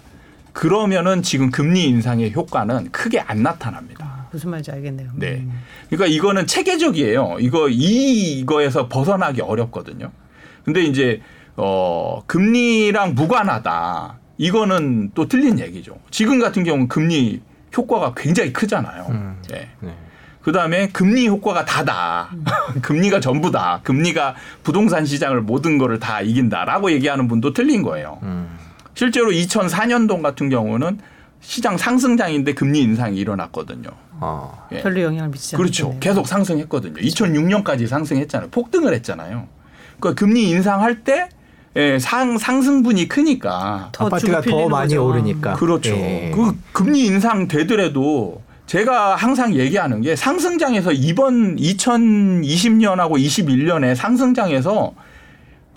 그러면은 지금 금리 인상의 효과는 크게 안 나타납니다. 무슨 말인지 알겠네요. 네. 음. 그러니까 이거는 체계적이에요. 이거 이거에서 벗어나기 어렵거든요. 근데 이제 어 금리랑 무관하다. 이거는 또 틀린 얘기죠. 지금 같은 경우는 금리 효과가 굉장히 크잖아요. 음. 네. 네. 그 다음에 금리 효과가 다다. 금리가 전부다. 금리가 부동산 시장을 모든 거를 다 이긴다라고 얘기하는 분도 틀린 거예요. 음. 실제로 2004년도 같은 경우는 시장 상승장인데 금리 인상이 일어났거든요. 어. 예. 별로 영향을 미치지 그렇죠. 않겠네요. 계속 상승했거든요. 2006년까지 상승했잖아요. 폭등을 했잖아요. 그러니까 금리 인상할 때 예, 상, 상승분이 크니까 더 아파트가 더 많이 거죠. 오르니까. 그렇죠. 예. 그 금리 인상 되더라도 제가 항상 얘기하는 게 상승장에서 이번 2020년하고 21년에 상승장에서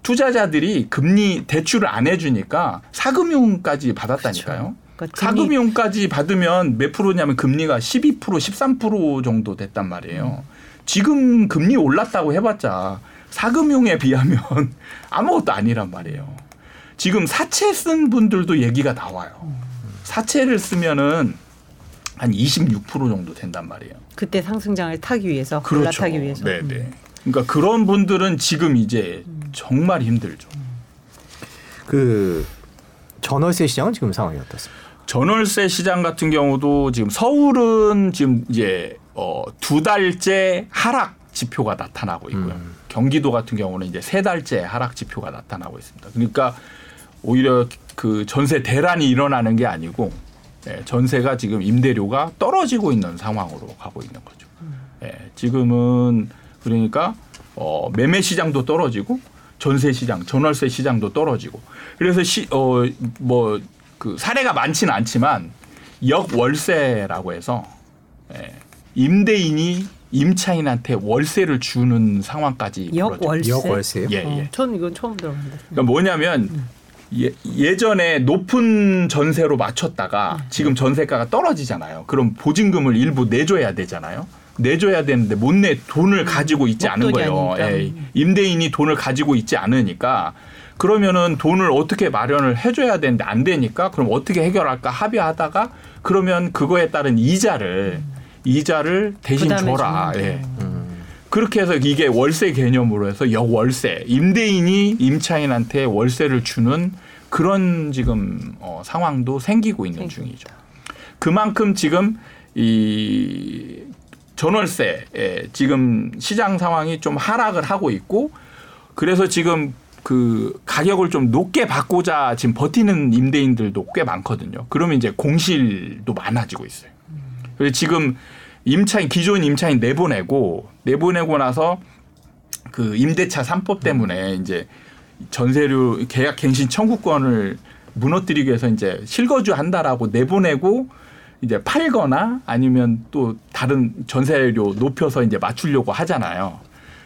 투자자들이 금리 대출을 안 해주니까 사금융까지 받았다니까요. 그러니까 금리- 사금융까지 받으면 몇 프로냐면 금리가 12% 13% 정도 됐단 말이에요. 지금 금리 올랐다고 해봤자 사금융에 비하면 아무것도 아니란 말이에요. 지금 사채 쓴 분들도 얘기가 나와요. 사채를 쓰면은 한 26% 정도 된단 말이에요. 그때 상승장을 타기 위해서 그렇죠. 올라타기 위해서. 네, 음. 네. 그러니까 그런 분들은 지금 이제 정말 힘들죠. 그 전월세 시장은 지금 상황이 어떻습니까? 전월세 시장 같은 경우도 지금 서울은 지금 이제 어, 두 달째 하락 지표가 나타나고 있고요. 음. 경기도 같은 경우는 이제 세 달째 하락 지표가 나타나고 있습니다. 그러니까 오히려 그 전세 대란이 일어나는 게 아니고 예, 전세가 지금 임대료가 떨어지고 있는 상황으로 가고 있는 거죠. 예, 지금은 그러니까 어, 매매 시장도 떨어지고 전세 시장, 전월세 시장도 떨어지고 그래서 시, 어, 뭐 그 사례가 많지는 않지만 역월세라고 해서 예, 임대인이 임차인한테 월세를 주는 상황까지. 역월세. 역월세요? 예, 어, 예. 전 이건 처음 들어봤는데. 그러니까 뭐냐면 예, 예전에 높은 전세로 맞췄다가 지금 전세가가 떨어지잖아요. 그럼 보증금을 일부 내줘야 되잖아요. 내줘야 되는데 못 내 돈을 가지고 있지 않은 거예요. 예, 임대인이 돈을 가지고 있지 않으니까 그러면은 돈을 어떻게 마련을 해줘야 되는데 안 되니까 그럼 어떻게 해결할까 합의하다가 그러면 그거에 따른 이자를 이자를 대신 줘라. 예. 거. 음. 그렇게 해서 이게 월세 개념으로 해서 역월세 임대인이 임차인한테 월세를 주는 그런 지금 어, 상황도 생기고 있는 중이죠. 그만큼 지금 이 전월세 에 지금 시장 상황이 좀 하락을 하고 있고 그래서 지금 그 가격을 좀 높게 받고자 지금 버티는 임대인들도 꽤 많거든요. 그러면 이제 공실도 많아지고 있어요. 그래서 지금 임차인 기존 임차인 내보내고 내보내고 나서 그 임대차 3법 때문에 이제 전세료 계약 갱신 청구권을 무너뜨리기 위해서 이제 실거주 한다라고 내보내고 이제 팔거나 아니면 또 다른 전세료 높여서 이제 맞추려고 하잖아요.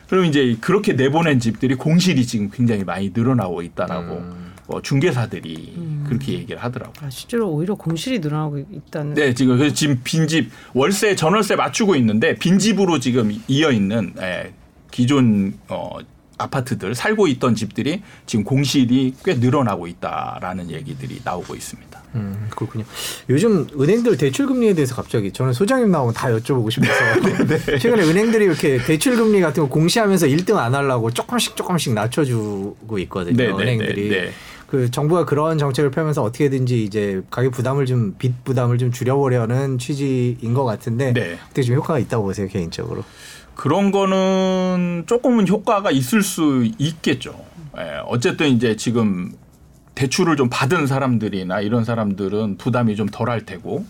그럼 이제 그렇게 내보낸 집들이 공실이 지금 굉장히 많이 늘어나고 있다라고 음. 어, 중개사들이 그렇게 얘기를 하더라고요. 아, 실제로 오히려 공실이 늘어나고 있다는. 네, 지금 그래서 지금 빈집 월세 전월세 맞추고 있는데 빈집으로 지금 이어 있는 예, 기존 어, 아파트들 살고 있던 집들이 지금 공실이 꽤 늘어나고 있다라는 얘기들이 나오고 있습니다. 음, 그렇군요. 요즘 은행들 대출 금리에 대해서 갑자기 저는 소장님 나오면 다 여쭤보고 싶어서 최근에 은행들이 이렇게 대출 금리 같은 거 공시하면서 1등 안 하려고 조금씩 조금씩 낮춰주고 있거든요. 네, 네, 은행들이. 네, 네. 그 정부가 그런 정책을 펴면서 어떻게든지 이제 가격 부담을 좀 빚 부담을 좀 줄여보려는 취지인 것 같은데 네. 그때 좀 효과가 있다고 보세요 개인적으로. 그런 거는 조금은 효과가 있을 수 있겠죠. 예, 어쨌든 이제 지금 대출을 좀 받은 사람들이나 이런 사람들은 부담이 좀 덜 할 테고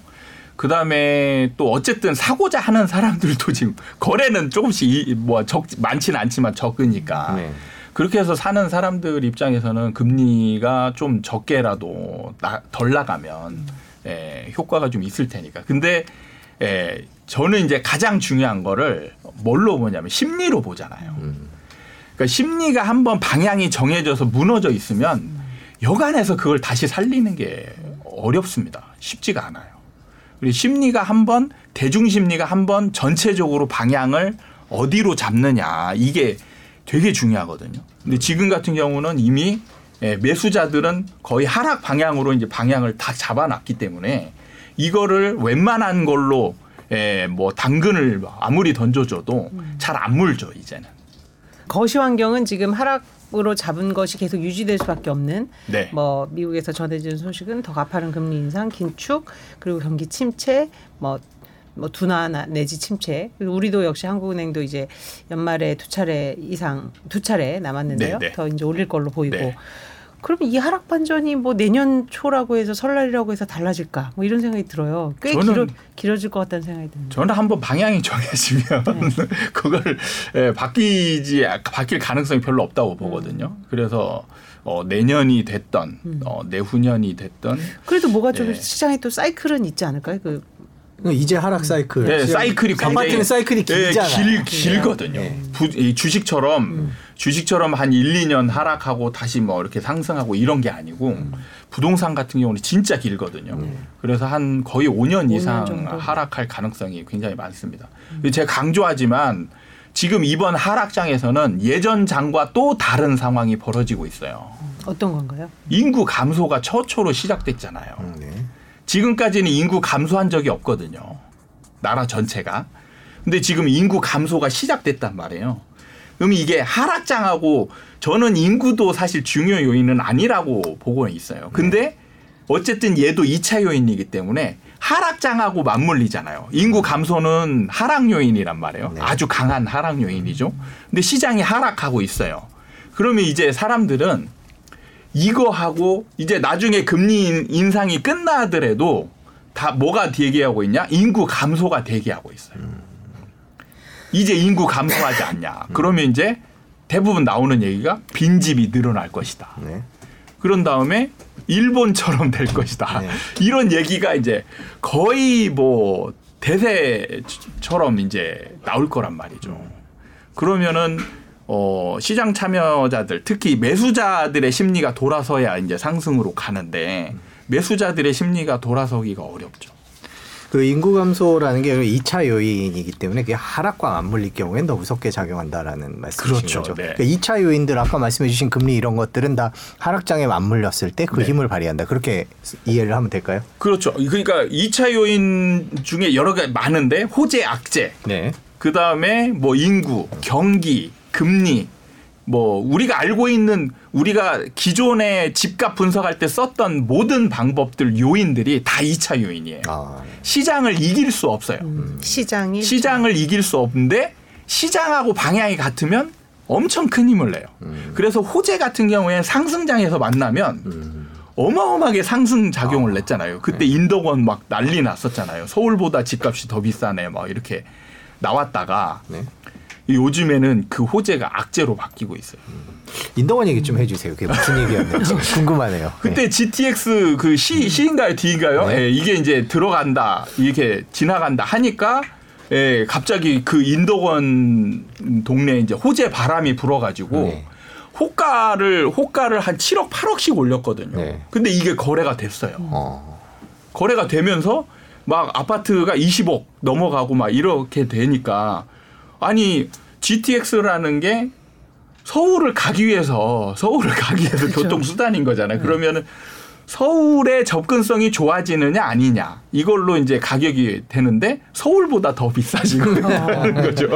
그 다음에 또 어쨌든 사고자 하는 사람들도 지금 거래는 조금씩 이- 뭐 적, 많지는 않지만 적으니까 네. 그렇게 해서 사는 사람들 입장에서는 금리가 좀 적게라도 나, 덜 나가면 예, 효과가 좀 있을 테니까. 근데 예, 저는 이제 가장 중요한 거를 뭘로 보냐면 심리로 보잖아요. 음. 그러니까 심리가 한번 방향이 정해져서 무너져 있으면 여간해서 그걸 다시 살리는 게 어렵습니다. 쉽지가 않아요. 그리고 심리가 한번 대중 심리가 한번 전체적으로 방향을 어디로 잡느냐 이게 되게 중요하거든요. 근데 지금 같은 경우는 이미 예, 매수자들은 거의 하락 방향으로 이제 방향을 다 잡아놨기 때문에 이거를 웬만한 걸로 예, 뭐 당근을 아무리 던져줘도 잘안 물죠 이제는. 거시 환경은 지금 하락 으로 잡은 것이 계속 유지될 수밖에 없는 네. 뭐 미국에서 전해지는 소식은 더 가파른 금리 인상, 긴축, 그리고 경기 침체, 뭐, 뭐 둔화 내지 침체. 우리도 역시 한국은행도 이제 연말에 두 차례 이상 두 차례 남았는데요. 네, 네. 더 이제 올릴 걸로 보이고. 네. 그럼 이 하락 반전이 뭐 내년 초라고 해서 설날이라고 해서 달라질까? 뭐 이런 생각이 들어요. 꽤 저는- 길어 길어질 것 같다는 생각이 듭니다. 저는 한번 방향이 정해지면 그걸 예, 바뀌지 바뀔 가능성이 별로 없다고 보거든요. 그래서 어, 내년이 됐던 어, 내후년이 됐던 그래도 뭐가 좀 예. 시장에 또 사이클은 있지 않을까요? 그 이제 하락 사이클. 네, 사이클이 아파트는 굉장히 사이클이 예, 길잖아요. 길, 길거든요. 네. 부, 이 주식처럼 주식처럼 한 1, 2년 하락하고 다시 뭐 이렇게 상승하고 이런 게 아니고 부동산 같은 경우는 진짜 길거든요. 그래서 한 거의 5년 5년 이상 정도. 하락할 가능성이 굉장히 많습니다. 제가 강조하지만 지금 이번 하락장에서는 예전 장과 또 다른 상황이 벌어지고 있어요. 어떤 건가요? 인구 감소가 처초로 시작됐잖아요. 음, 네. 지금까지는 인구 감소한 적이 없거든요. 나라 전체가. 근데 지금 인구 감소가 시작됐단 말이에요. 그럼 이게 하락장하고 저는 인구도 사실 중요 요인은 아니라고 보고 있어요. 근데 어쨌든 얘도 2차 요인이기 때문에 하락장하고 맞물리잖아요. 인구 감소는 하락 요인이란 말이에요. 네. 아주 강한 하락 요인이죠. 근데 시장이 하락하고 있어요. 그러면 이제 사람들은 이거 하고 이제 나중에 금리 인- 인상이 끝나더라도 다 뭐가 대기하고 있냐? 인구 감소가 대기하고 있어요. 이제 인구 감소하지 않냐? 그러면 이제 대부분 나오는 얘기가 빈집이 늘어날 것이다. 네. 그런 다음에 일본처럼 될 것이다. 네. 이런 얘기가 이제 거의 뭐 대세처럼 이제 나올 거란 말이죠. 그러면은 어 시장 참여자들 특히 매수자들의 심리가 돌아서야 이제 상승으로 가는데 매수자들의 심리가 돌아서기가 어렵죠. 그 인구 감소라는 게 2차 요인이기 때문에 그게 하락과 맞물릴 경우엔 더 무섭게 작용한다라는 말씀이신 그렇죠. 거죠. 네. 그러니까 2차 요인들 아까 말씀해 주신 금리 이런 것들은 다 하락장에 맞물렸을 때그 네. 힘을 발휘한다. 그렇게 이해를 하면 될까요? 그렇죠. 그러니까 2차 요인 중에 여러 가지 많은데 호재 악재 네. 그 다음에 뭐 인구, 경기, 금리, 뭐 우리가 알고 있는 우리가 기존에 집값 분석할 때 썼던 모든 방법들 요인들이 다 2차 요인이에요. 아, 시장을 이길 수 없어요. 시장이 시장을 이길 수 없는데 시장하고 방향이 같으면 엄청 큰 힘을 내요. 그래서 호재 같은 경우에 상승장에서 만나면 음. 어마어마하게 상승 작용을 냈잖아요. 그때 인덕원 막 난리 났었잖아요. 서울보다 집값이 더 비싸네. 막 이렇게 나왔다가 네. 요즘에는 그 호재가 악재로 바뀌고 있어요. 인덕원 얘기 좀 해주세요. 그게 무슨 얘기였는지 궁금하네요. 그때 GTX 그 C C인가요 D인가요? 네. 예, 이게 이제 들어간다 이렇게 지나간다 하니까 예, 갑자기 그 인덕원 동네에 이제 호재 바람이 불어가지고 네. 호가를 호가를 한 7억 8억씩 올렸거든요. 네. 근데 이게 거래가 됐어요. 어. 거래가 되면서 막 아파트가 20억 넘어가고 막 이렇게 되니까 아니 GTX라는 게 서울을 가기 위해서 서울을 가기 위해서 교통 수단인 거잖아요. 그러면은 서울의 접근성이 좋아지느냐 아니냐 이걸로 이제 가격이 되는데 서울보다 더 비싸지고 있는 거죠.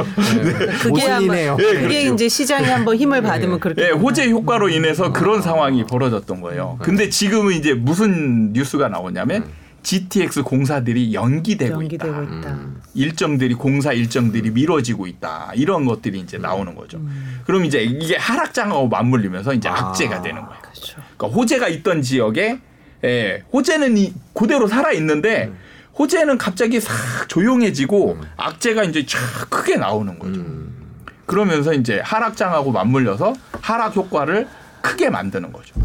그게 아마 모순이네요. 예, 그게 그렇죠. 이제 시장이 한번 힘을 받으면 그렇게 예, 되나. 호재 효과로 인해서 그런 상황이 벌어졌던 거예요. 근데 지금은 이제 무슨 뉴스가 나오냐면 GTX 공사들이 연기되고, 연기되고 있다. 있다. 일정들이 공사 일정들이 미뤄지고 있다. 이런 것들이 이제 나오는 거죠. 그럼 이제 이게 하락장하고 맞물리면서 이제 아. 악재가 되는 거예요. 그렇죠. 그러니까 호재가 있던 지역에 예, 호재는 이, 그대로 살아 있는데 호재는 갑자기 싹 조용해지고 악재가 이제 쫙 크게 나오는 거죠. 그러면서 이제 하락장하고 맞물려서 하락 효과를 크게 만드는 거죠.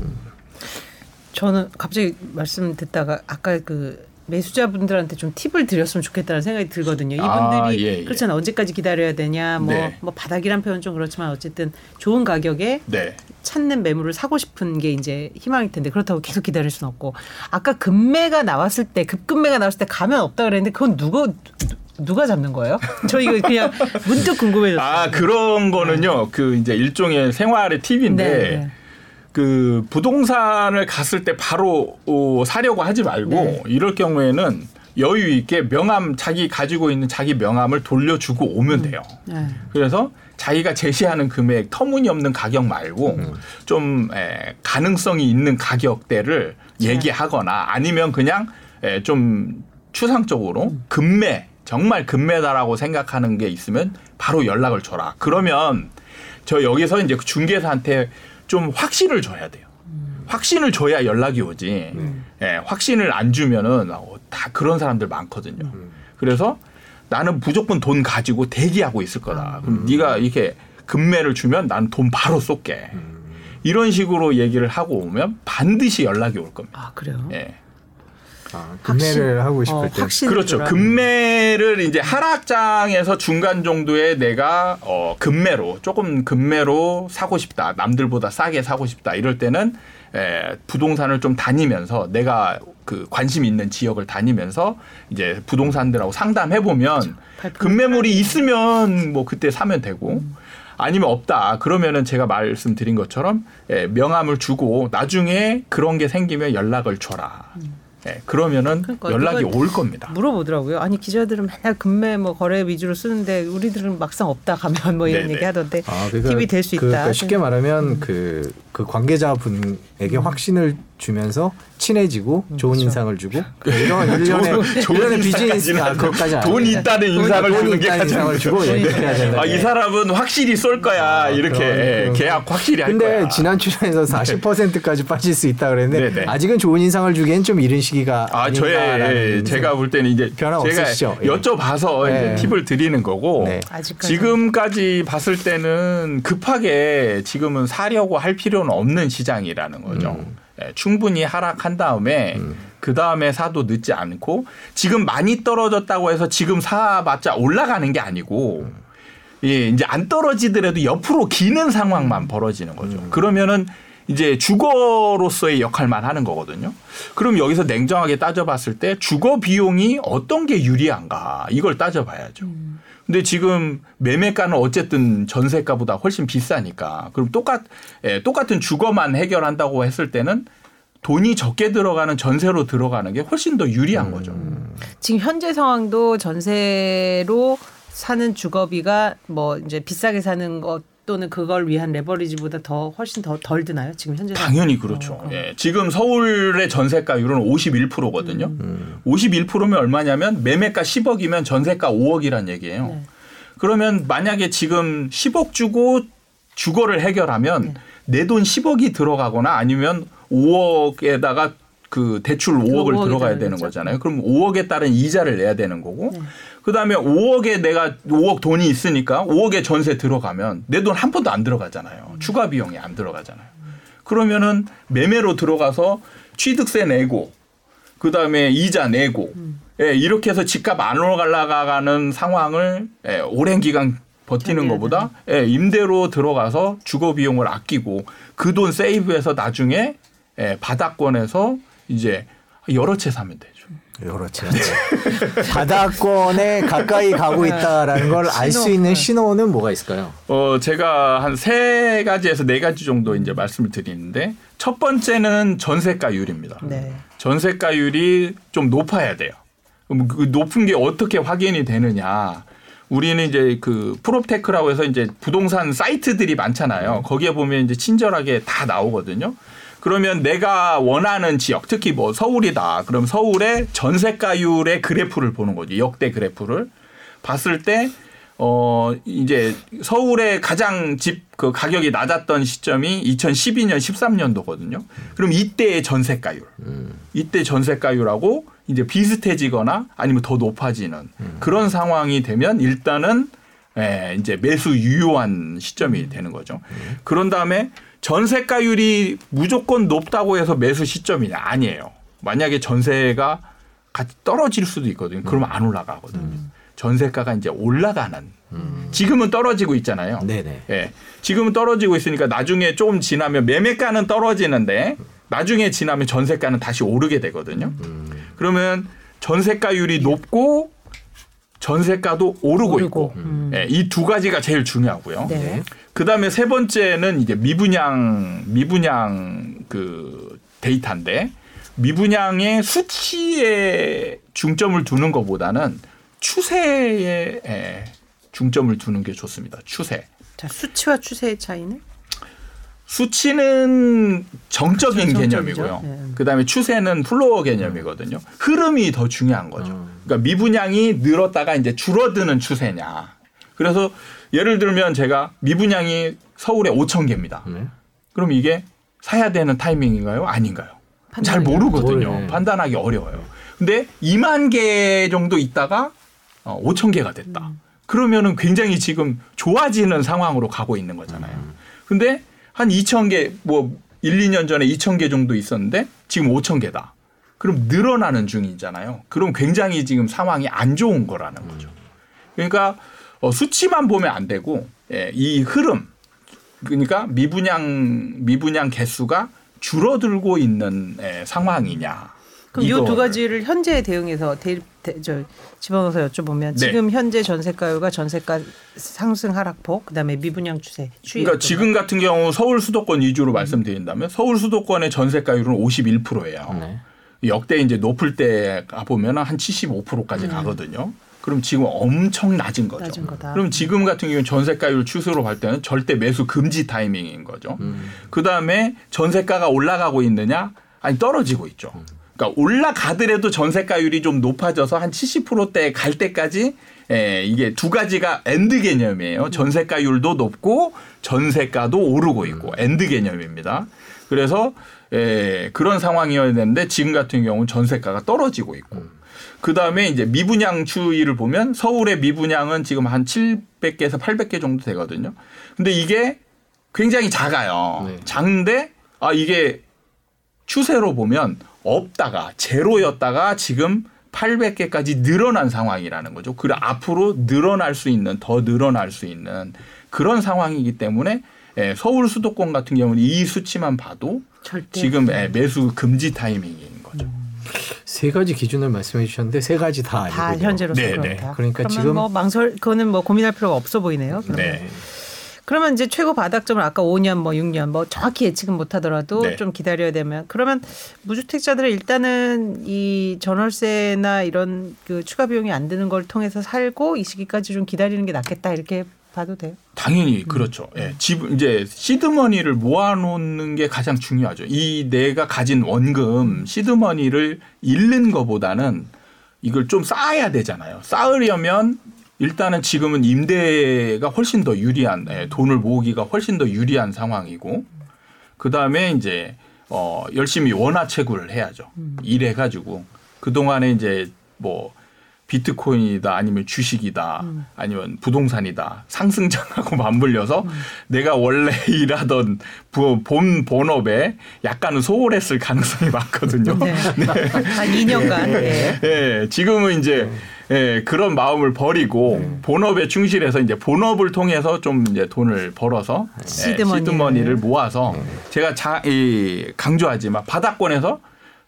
저는 갑자기 말씀 듣다가 아까 그 매수자분들한테 좀 팁을 드렸으면 좋겠다는 생각이 들거든요. 이분들이 아, 예, 예. 그렇잖아 언제까지 기다려야 되냐 뭐, 네. 뭐 바닥이란 표현 좀 그렇지만 어쨌든 좋은 가격에 네. 찾는 매물을 사고 싶은 게 이제 희망일 텐데 그렇다고 계속 기다릴 수는 없고 아까 급매가 나왔을 때 급급매가 나왔을 때 가면 없다 그랬는데 그건 누가 누가 잡는 거예요? 저 이거 그냥 문득 궁금해졌어요. 아 그런 거는요. 그 이제 일종의 생활의 팁인데 네, 네. 그 부동산을 갔을 때 바로 어, 사려고 하지 말고 네. 이럴 경우에는 여유 있게 명함 자기 가지고 있는 자기 명함을 돌려주고 오면 돼요. 네. 그래서 자기가 제시하는 금액 터무니없는 가격 말고 좀 에, 가능성이 있는 가격대를 네. 얘기하거나 아니면 그냥 에, 좀 추상적으로 금매 정말 금매다라고 생각하는 게 있으면 바로 연락을 줘라. 그러면 저 여기서 이제 그 중개사한테 좀 확신을 줘야 돼요. 확신을 줘야 연락이 오지. 예, 확신을 안 주면은 어, 다 그런 사람들 많거든요. 그래서 나는 무조건 돈 가지고 대기하고 있을 거다. 그럼 네가 이렇게 금매를 주면 나는 돈 바로 쏠게. 이런 식으로 얘기를 하고 오면 반드시 연락이 올 겁니다. 아 그래요. 예. 아, 금매를 하고 싶을 어, 때. 확신 그렇죠. 금매를 이제 하락장에서 중간 정도에 내가 어 금매로 조금 금매로 사고 싶다. 남들보다 싸게 사고 싶다. 이럴 때는 에, 부동산을 좀 다니면서 내가 그 관심 있는 지역을 다니면서 이제 부동산들하고 상담해 보면 발품 금매물이 있으면 뭐 그때 사면 되고 아니면 없다. 그러면은 제가 말씀드린 것처럼 예, 명함을 주고 나중에 그런 게 생기면 연락을 줘라. 예, 그러면은 그러니까 연락이 올 겁니다. 물어보더라고요. 아니 기자들은 맨날 금매 뭐 거래 위주로 쓰는데 우리들은 막상 없다 가면 뭐 이런 네네. 얘기 하던데 아, 그러니까 팁이 될수 있다. 네. 그러니까 쉽게 말하면 그, 그 관계자분에게 확신을 주면서 친해지고 좋은 그렇죠. 인상을 주고 이런 일련의 일련의 비즈니스 아, 그것까지 안 돈. 있다는 인상을 돈 주는 게 있다는 가장 인상을 주고. 아, 이 사람은 확실히 쏠 거야. 이렇게 그럼, 예. 계약 확실히 할 근데 거야. 지난 출연에서 40%까지 빠질 수 있다 그랬는데 네네. 아직은 좋은 인상을 주기엔 좀 이른 시기가 아, 저의 예, 제가 볼 때는 이제 변화 제가 없으시죠? 예. 여쭤봐서 네. 이제 팁을 드리는 거고 네. 지금까지 봤을 때는 급하게 지금은 사려고 할 필요는 없는 시장이라는 거죠. 음. 예, 충분히 하락한 다음에 그 다음에 사도 늦지 않고 지금 많이 떨어졌다고 해서 지금 사봤자 올라가는 게 아니고 예, 이제 안 떨어지더라도 옆으로 기는 상황만 벌어지는 거죠. 그러면은 이제 주거로서의 역할만 하는 거거든요. 그럼 여기서 냉정하게 따져봤을 때 주거 비용이 어떤 게 유리한가 이걸 따져봐야죠. 근데 지금 매매가는 어쨌든 전세가보다 훨씬 비싸니까 그럼 똑같 예, 똑같은 주거만 해결한다고 했을 때는 돈이 적게 들어가는 전세로 들어가는 게 훨씬 더 유리한 거죠. 지금 현재 상황도 전세로 사는 주거비가 뭐 이제 비싸게 사는 것 또는 그걸 위한 레버리지보다 더 훨씬 더 덜 드나요? 지금 현재? 당연히 그렇죠. 예, 지금 서울의 전세가율은 51%거든요. 음. 51%면 얼마냐면 매매가 10억이면 전세가 5억이란 얘기예요. 네. 그러면 만약에 지금 10억 주고 주거를 해결하면 네. 내돈 10억이 들어가거나 아니면 5억에다가 그 대출 5억을 5억이 들어가야. 되는 거잖아요. 그럼 5억에 따른 이자를 내야 되는 거고 네. 그다음에 5억에 내가 5억 돈이 있으니까 5억에 전세 들어가면 내 돈 한 푼도 안 들어가잖아요. 음. 추가 비용이 안 들어가잖아요. 그러면은 매매로 들어가서 취득세 내고 그다음에 이자 내고 음. 예, 이렇게 해서 집값 안 올라가는 상황을 예, 오랜 기간 버티는 것보다 예, 임대로 들어가서 주거 비용을 아끼고 그 돈 세이브해서 나중에 예, 바닥권에서 이제 여러 채 사면 되죠. 여러 채 바다권에 가까이 가고 있다라는 걸 알 수. 있는 네. 신호는 뭐가 있을까요? 어, 제가 한 세 가지에서 네 가지 정도 이제 말씀을 드리는데 첫 번째는 전세가율입니다. 네. 전세가율이 좀 높아야 돼요. 그럼 그 높은 게 어떻게 확인이 되느냐? 우리는 이제 그 proptech라고 해서 이제 부동산 사이트들이 많잖아요. 거기에 보면 이제 친절하게 다 나오거든요. 그러면 내가 원하는 지역, 특히 뭐 서울이다. 그럼 서울의 전세가율의 그래프를 보는 거죠. 역대 그래프를 봤을 때 어, 이제 서울의 가장 집 그 가격이 낮았던 시점이 2012년 13년도거든요. 그럼 이때의 전세가율. 이때 전세가율하고 이제 비슷해지거나 아니면 더 높아지는 그런 상황이 되면 일단은 예, 이제 매수 유효한 시점이 되는 거죠. 그런 다음에 전세가율이 무조건 높다고 해서 매수 시점이냐 아니에요. 만약에 전세가 같이 떨어질 수도 있거든요. 그러면 안 올라가거든요. 전세가가 이제 올라가는 지금은 떨어지고 있잖아요. 네네. 예. 지금은 떨어지고 있으니까 나중에 조금 지나면 매매가는 떨어지는데 나중에 지나면 전세가는 다시 오르게 되거든요. 그러면 전세가율이 높고 전세가도 오르고, 오르고. 있고 음. 예, 이두 가지가 제일 중요하고요. 네. 그다음에 세 번째는 이제 미분양 미분양 그 데이터인데 미분양의 수치의 중점을 두는 것보다는 추세에 에, 중점을 두는 게 좋습니다. 추세. 자, 수치와 추세의 차이는? 수치는 정적인 정적이죠. 개념이고요. 네. 그다음에 추세는 flow 개념이거든요. 흐름이 더 중요한 거죠. 음. 그러니까 미분양이 늘었다가 이제 줄어드는 추세냐. 그래서 예를 들면 제가 미분양이 서울에 5천 개입니다. 네. 그럼 이게 사야 되는 타이밍인가요? 아닌가요? 잘 모르거든요. 모르네. 판단하기 어려워요. 근데 2만 개 정도 있다가 어, 5천 개가 됐다. 그러면은 굉장히 지금 좋아지는 상황으로 가고 있는 거잖아요. 근데 한 2천 개, 뭐 1, 2년 전에 2천 개 정도 있었는데 지금 5천 개다. 그럼 늘어나는 중이잖아요. 그럼 굉장히 지금 상황이 안 좋은 거라는 거죠. 그러니까 어, 수치만 보면 안 되고 예, 이 흐름 그러니까 미분양 미분양 개수가 줄어들고 있는 예, 상황이냐. 그럼 이 두. 가지를 현재에 대응해서 대, 대, 저 집어넣어서 여쭤보면 네. 지금 현재 전세가율과 전세가 상승 하락폭 그다음에 미분양 추세 추이 그러니까 지금 같은 경우 서울 수도권 위주로 말씀드린다면 서울 수도권의 전세가율은 51%예요. 네. 역대 이제 높을 때 가보면 한 75%까지 가거든요. 그럼 지금 엄청 낮은 거죠. 낮은 거다. 그럼 지금 같은 경우는 전세가율 추세로 볼 때는 절대 매수 금지 타이밍인 거죠. 음. 그 다음에 전세가가 올라가고 있느냐? 아니 떨어지고 있죠. 그러니까 올라가더라도 전세가율이 좀 높아져서 한 70%대 갈 때까지 예, 이게 두 가지가 and 개념이에요. 전세가율도 높고 전세가도 오르고 있고 and 개념입니다. 그래서 예, 그런 상황이어야 되는데 지금 같은 경우는 전세가가 떨어지고 있고 그 다음에 이제 미분양 추이를 보면 서울의 미분양은 지금 한 700개에서 800개 정도 되거든요. 근데 이게 굉장히 작아요. 네. 작은데 아 이게 추세로 보면 없다가 제로였다가 지금 800개까지 늘어난 상황이라는 거죠. 그래 앞으로 늘어날 수 있는 더 늘어날 수 있는 그런 상황이기 때문에 예, 서울 수도권 같은 경우는 이 수치만 봐도 절대 지금 예, 매수 금지 타이밍인 거죠. 세 가지 기준을 말씀해 주셨는데 세 가지 다 다. 현재로서 네, 그렇다. 네. 그러니까 그러면 지금- 뭐 망설 그거는 뭐 고민할 필요가 없어 보이네요. 그러면. 네. 그러면 이제 최고 바닥점을 아까 5년 뭐 6년 뭐 정확히 예측은 못 하더라도 네. 좀 기다려야 되면 그러면 무주택자들은 일단은 이 전월세나 이런 그 추가 비용이 안 드는 걸 통해서 살고 이 시기까지 좀 기다리는 게 낫겠다 이렇게 봐도 돼요. 당연히 그렇죠. 예. 집 이제 시드머니를 모아놓는 게 가장 중요하죠. 이 내가 가진 원금 시드머니를 잃는 것보다는 이걸 좀 쌓아야 되잖아요. 쌓으려면 일단은 지금은 임대가 훨씬 더 유리한 예, 돈을 모으기가 훨씬 더 유리한 상황이고 그 다음에 이제 어 열심히 원화 채굴을 해야죠. 일해 가지고 그 동안에 이제 뭐 비트코인이다 아니면 주식이다 아니면 부동산이다 상승장하고 맞물려서 내가 원래 일하던 부- 본 본업에 약간은 소홀했을 가능성이 많거든요. 네. 한 2년간. 예. 예, 지금은 이제 예, 그런 마음을 버리고 본업에 충실해서 이제 본업을 통해서 좀 이제 돈을 벌어서 예, 시드머니를. 시드머니를 모아서 제가 자, 이, 강조하지만 바닥권에서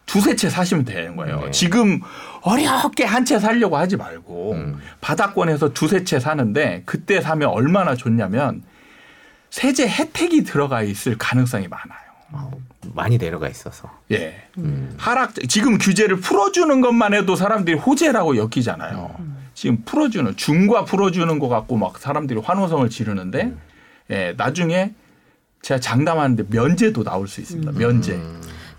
두세 채 사시면 되는 거예요. 네. 지금 어렵게 한채 사려고 하지 말고 음. 바닥권에서 두세 채 사는데 그때 사면 얼마나 좋냐면 세제 혜택이 들어가 있을 가능성이 많아요. 어, 많이 내려가 있어서. 예. 하락 지금 규제를 풀어주는 것만 해도 사람들이 호재라고 여기잖아요. 지금 풀어주는 중과 풀어주는 것 같고 막 사람들이 환호성을 지르는데 예, 나중에 제가 장담하는데 면제도 나올 수 있습니다. 면제.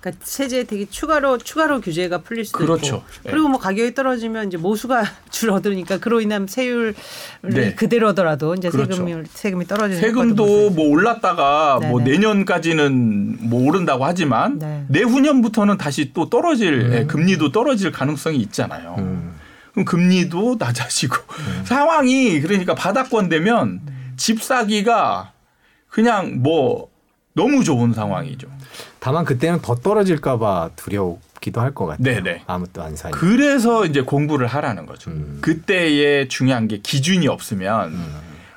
그러니까 세제 되게 추가로 추가로 규제가 풀릴 수도 그렇죠. 있고 네. 그리고 뭐 가격이 떨어지면 이제 모수가 줄어드니까 그로 인한 세율이 네. 그대로더라도 이제 그렇죠. 세금이 세금이 떨어지는 세금도 뭐 올랐다가 뭐 네네. 내년까지는 뭐 오른다고 하지만 네. 내후년부터는 다시 또 떨어질 예, 금리도 떨어질 가능성이 있잖아요. 음. 그럼 금리도 낮아지고 상황이 그러니까 바닥권 되면 집 사기가 그냥 뭐 너무 좋은 상황이죠. 다만 그때는 더 떨어질까봐 두렵기도 할 것 같아요. 네네. 아무것도 안 사니. 그래서 이제 공부를 하라는 거죠. 음. 그때의 중요한 게 기준이 없으면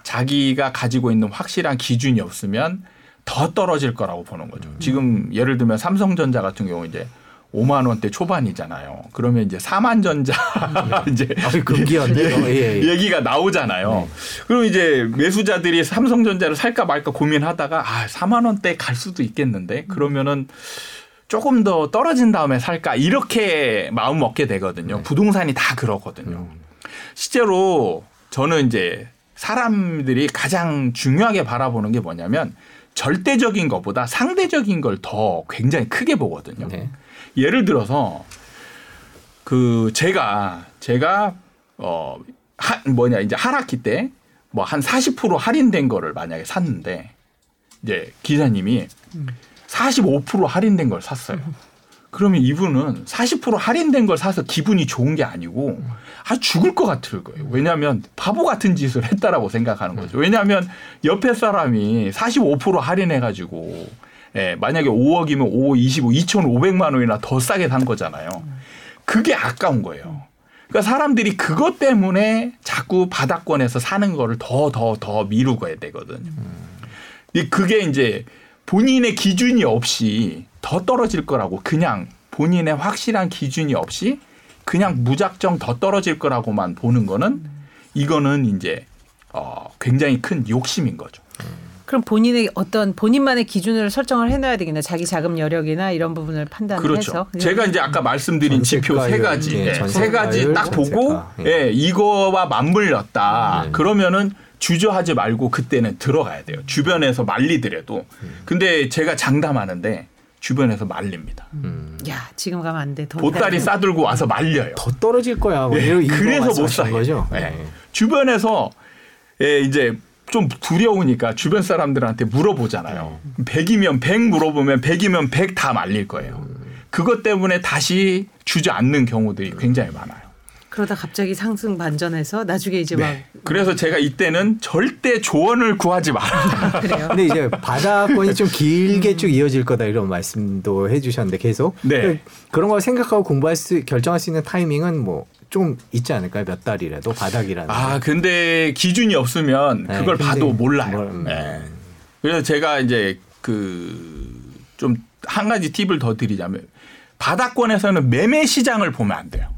자기가 가지고 있는 확실한 기준이 없으면 더 떨어질 거라고 보는 거죠. 음. 지금 예를 들면 삼성전자 같은 경우 이제 5만 원대 초반이잖아요. 그러면 이제 4만 전자 이제 아, 급기였네요. 예, 예. 얘기가 나오잖아요. 그럼 이제 매수자들이 삼성전자를 살까 말까 고민하다가 아 4만 원대 갈 수도 있겠는데 그러면은 조금 더 떨어진 다음에 살까 이렇게 마음 먹게 되거든요. 네. 부동산이 다 그렇거든요. 실제로 저는 이제 사람들이 가장 중요하게 바라보는 게 뭐냐면 절대적인 것보다 상대적인 걸 더 굉장히 크게 보거든요. 네. 예를 들어서 그 제가 제가 어 하, 뭐냐 이제 하락기 때 뭐 한 40% 할인된 거를 만약에 샀는데 이제 기사님이 45% 할인된 걸 샀어요. 그러면 이분은 40% 할인된 걸 사서 기분이 좋은 게 아니고 아 죽을 것 같을 거예요. 왜냐하면 바보 같은 짓을 했다라고 생각하는 거죠. 왜냐하면 옆에 사람이 45% 할인해 가지고 예, 만약에 5억이면 5, 25, 2,500만 원이나 더 싸게 산 거잖아요. 그게 아까운 거예요. 그러니까 사람들이 그것 때문에 자꾸 바닥권에서 사는 거를 더 더 더 미루고 해야 되거든요. 이 그게 이제 본인의 기준이 없이 더 떨어질 거라고 그냥 본인의 확실한 기준이 없이 그냥 무작정 더 떨어질 거라고만 보는 거는 이거는 이제 어 굉장히 큰 욕심인 거죠. 그럼 본인의 어떤 본인만의 기준을 설정을 해놔야 되겠네. 자기 자금 여력이나 이런 부분을 판단을 그렇죠. 해서. 제가 이제 아까 말씀드린 지표 세 가지, 예, 예, 세 가지 딱 보고, 예. 예, 이거와 맞물렸다. 네. 그러면은 주저하지 말고 그때는 들어가야 돼요. 주변에서 말리더라도. 근데 제가 장담하는데 주변에서 말립니다. 야 지금 가면 안 돼. 더 보따리. 싸들고 와서 말려요. 더 떨어질 거야. 이런 이거 그래서 못 사요. 거죠. 예. 네. 주변에서 예, 이제 좀 두려우니까 주변 사람들한테 물어보잖아요. 100이면 100 물어보면 100이면 100다 말릴 거예요. 그것 때문에 다시 주저앉는 경우들이 굉장히 많아요. 그러다 갑자기 상승 반전해서 나중에 이제 네. 그래서 제가 이때는 절대 조언을 구하지 마라. 막 그래요. 근데 이제 바닥권이 좀 길게 쭉 이어질 거다 이런 말씀도 해주셨는데 계속 네. 그런 걸 생각하고 공부할 수 결정할 수 있는 타이밍은 뭐 좀 있지 않을까요? 몇 달이라도 바닥이라도. 아, 근데 기준이 없으면 네, 그걸 봐도 몰라요. 뭘, 음. 네. 그래서 제가 이제 그 좀 한 가지 팁을 더 드리자면 바닥권에서는 매매 시장을 보면 안 돼요.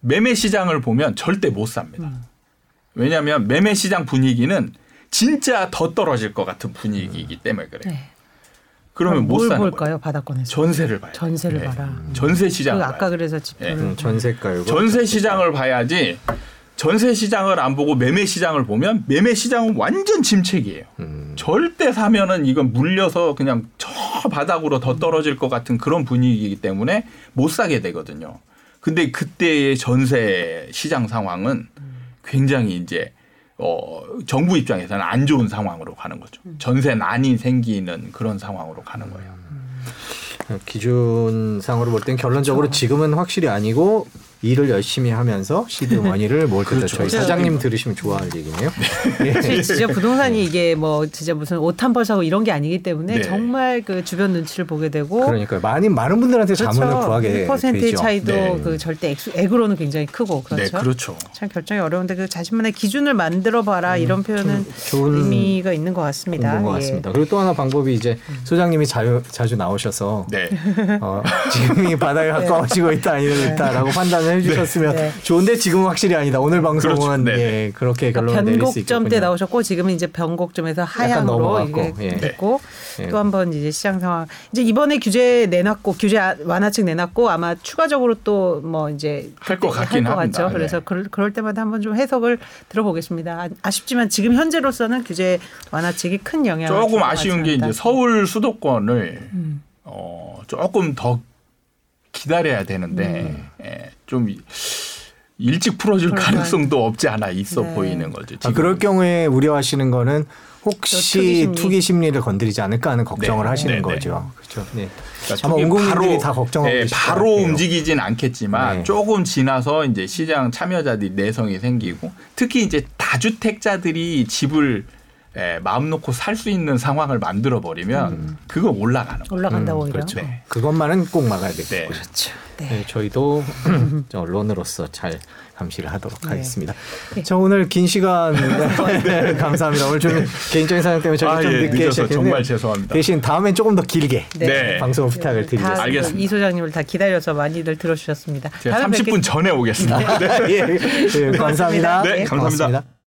매매 시장을 보면 절대 못 삽니다. 왜냐하면 매매 시장 분위기는 진짜 더 떨어질 것 같은 분위기이기 때문에 그래요. 네. 그러면 못뭘 사는 볼까요? 거예요. 바닥권에서. 전세를 봐요. 전세를 네. 봐라. 전세 시장. 그 아까 그래서 지표를 음, 전세가율. 전세 시장을 봐야지 전세 시장을 안 보고 매매 시장을 보면 매매 시장은 완전 침체기예요. 음. 절대 사면은 이건 물려서 그냥 저 바닥으로 더 떨어질 것 같은 그런 분위기이기 때문에 못 사게 되거든요. 근데 그때의 전세 시장 상황은 굉장히 이제 어 정부 입장에서는 안 좋은 상황으로 가는 거죠. 전세 난이 생기는 그런 상황으로 가는 거예요. 기준상으로 볼 땐 결론적으로 지금은 확실히 아니고 일을 열심히 하면서 시드 머니를 모을 때다. 그렇죠. 저희 사장님 들으시면 좋아할 얘기네요. 사실 진짜 부동산이 이게 뭐 진짜 무슨 옷 한 벌 사고 이런 게 아니기 때문에 네. 정말 그 주변 눈치를 보게 되고 그러니까 많이 많은 분들한테 자문을 구하게 1%의 되죠. 차이도 네. 그 절대 액수, 액으로는 굉장히 크고 그렇죠. 네, 그렇죠. 참 결정이 어려운데 그 자신만의 기준을 만들어 봐라 이런 표현은 좋은 의미가 있는 것 같습니다. 있는 것 예. 같습니다. 그리고 또 하나 방법이 이제 소장님이 자유, 자주 나오셔서 네. 어, 지금이 바닥에 가까워지고 있다 아니면 있다라고 판단을 해주셨으면 네. 좋은데 지금은 확실히 아니다. 오늘 방송은 그렇죠. 네. 예, 그렇게 그러니까 결론을 내릴 수 변곡점 때. 나오셨고 지금은 이제 변곡점에서 하향으로 이게 예. 됐고 네. 또한 번 이제 시장 상황 이제 이번에 규제 내놨고 규제 아- 완화책 내놨고 아마 추가적으로 또 뭐 이제 할 것 같긴 할것 합니다. 같죠. 그래서 네. 그럴, 그럴 때마다 한번 좀 해석을 들어보겠습니다. 아- 아쉽지만 지금 현재로서는 규제 완화책이 큰 영향을 조금 아쉬운 게. 이제 서울 수도권을 음. 어, 조금 더 기다려야 되는데 예, 좀 일찍 풀어줄 그럴까요? 가능성도 없지 않아 있어 네. 보이는 거죠. 아, 지금. 그럴 경우에 우려하시는 거는 혹시 투기 심리. 투기 심리를 건드리지 않을까 하는 걱정을 네. 하시는 네, 네. 거죠. 그렇죠. 네. 그러니까 아마 국민들이 다 걱정하고 예, 계실 것 바로. 움직이진 않겠지만 네. 조금 지나서 이제 시장 참여자들이 내성이 생기고 특히 이제 다주택자들이 집을 예, 마음 놓고 살 수 있는 상황을 만들어 버리면 그거 올라가는 거예요. 올라간다 음, 오히려. 그렇죠. 네. 그것만은 꼭 막아야 되겠고요. 네. 그렇죠. 네. 네, 저희도 저 언론으로서 잘 감시를 하도록 네. 하겠습니다. 저 오늘 긴 시간 네, 감사합니다. 오늘 좀 개인적인 사정 때문에 저희가 아, 좀 예, 늦게 시작했는데 정말 죄송합니다. 대신 다음엔 조금 더 길게 네. 네. 방송 부탁을 다 드리겠습니다. 알겠습니다. 이 소장님을 다 기다려서 많이들 들어주셨습니다. 제가 다음에 30분 전에 오겠습니다. 예, 예, 감사합니다. 네, 감사합니다. 고맙습니다.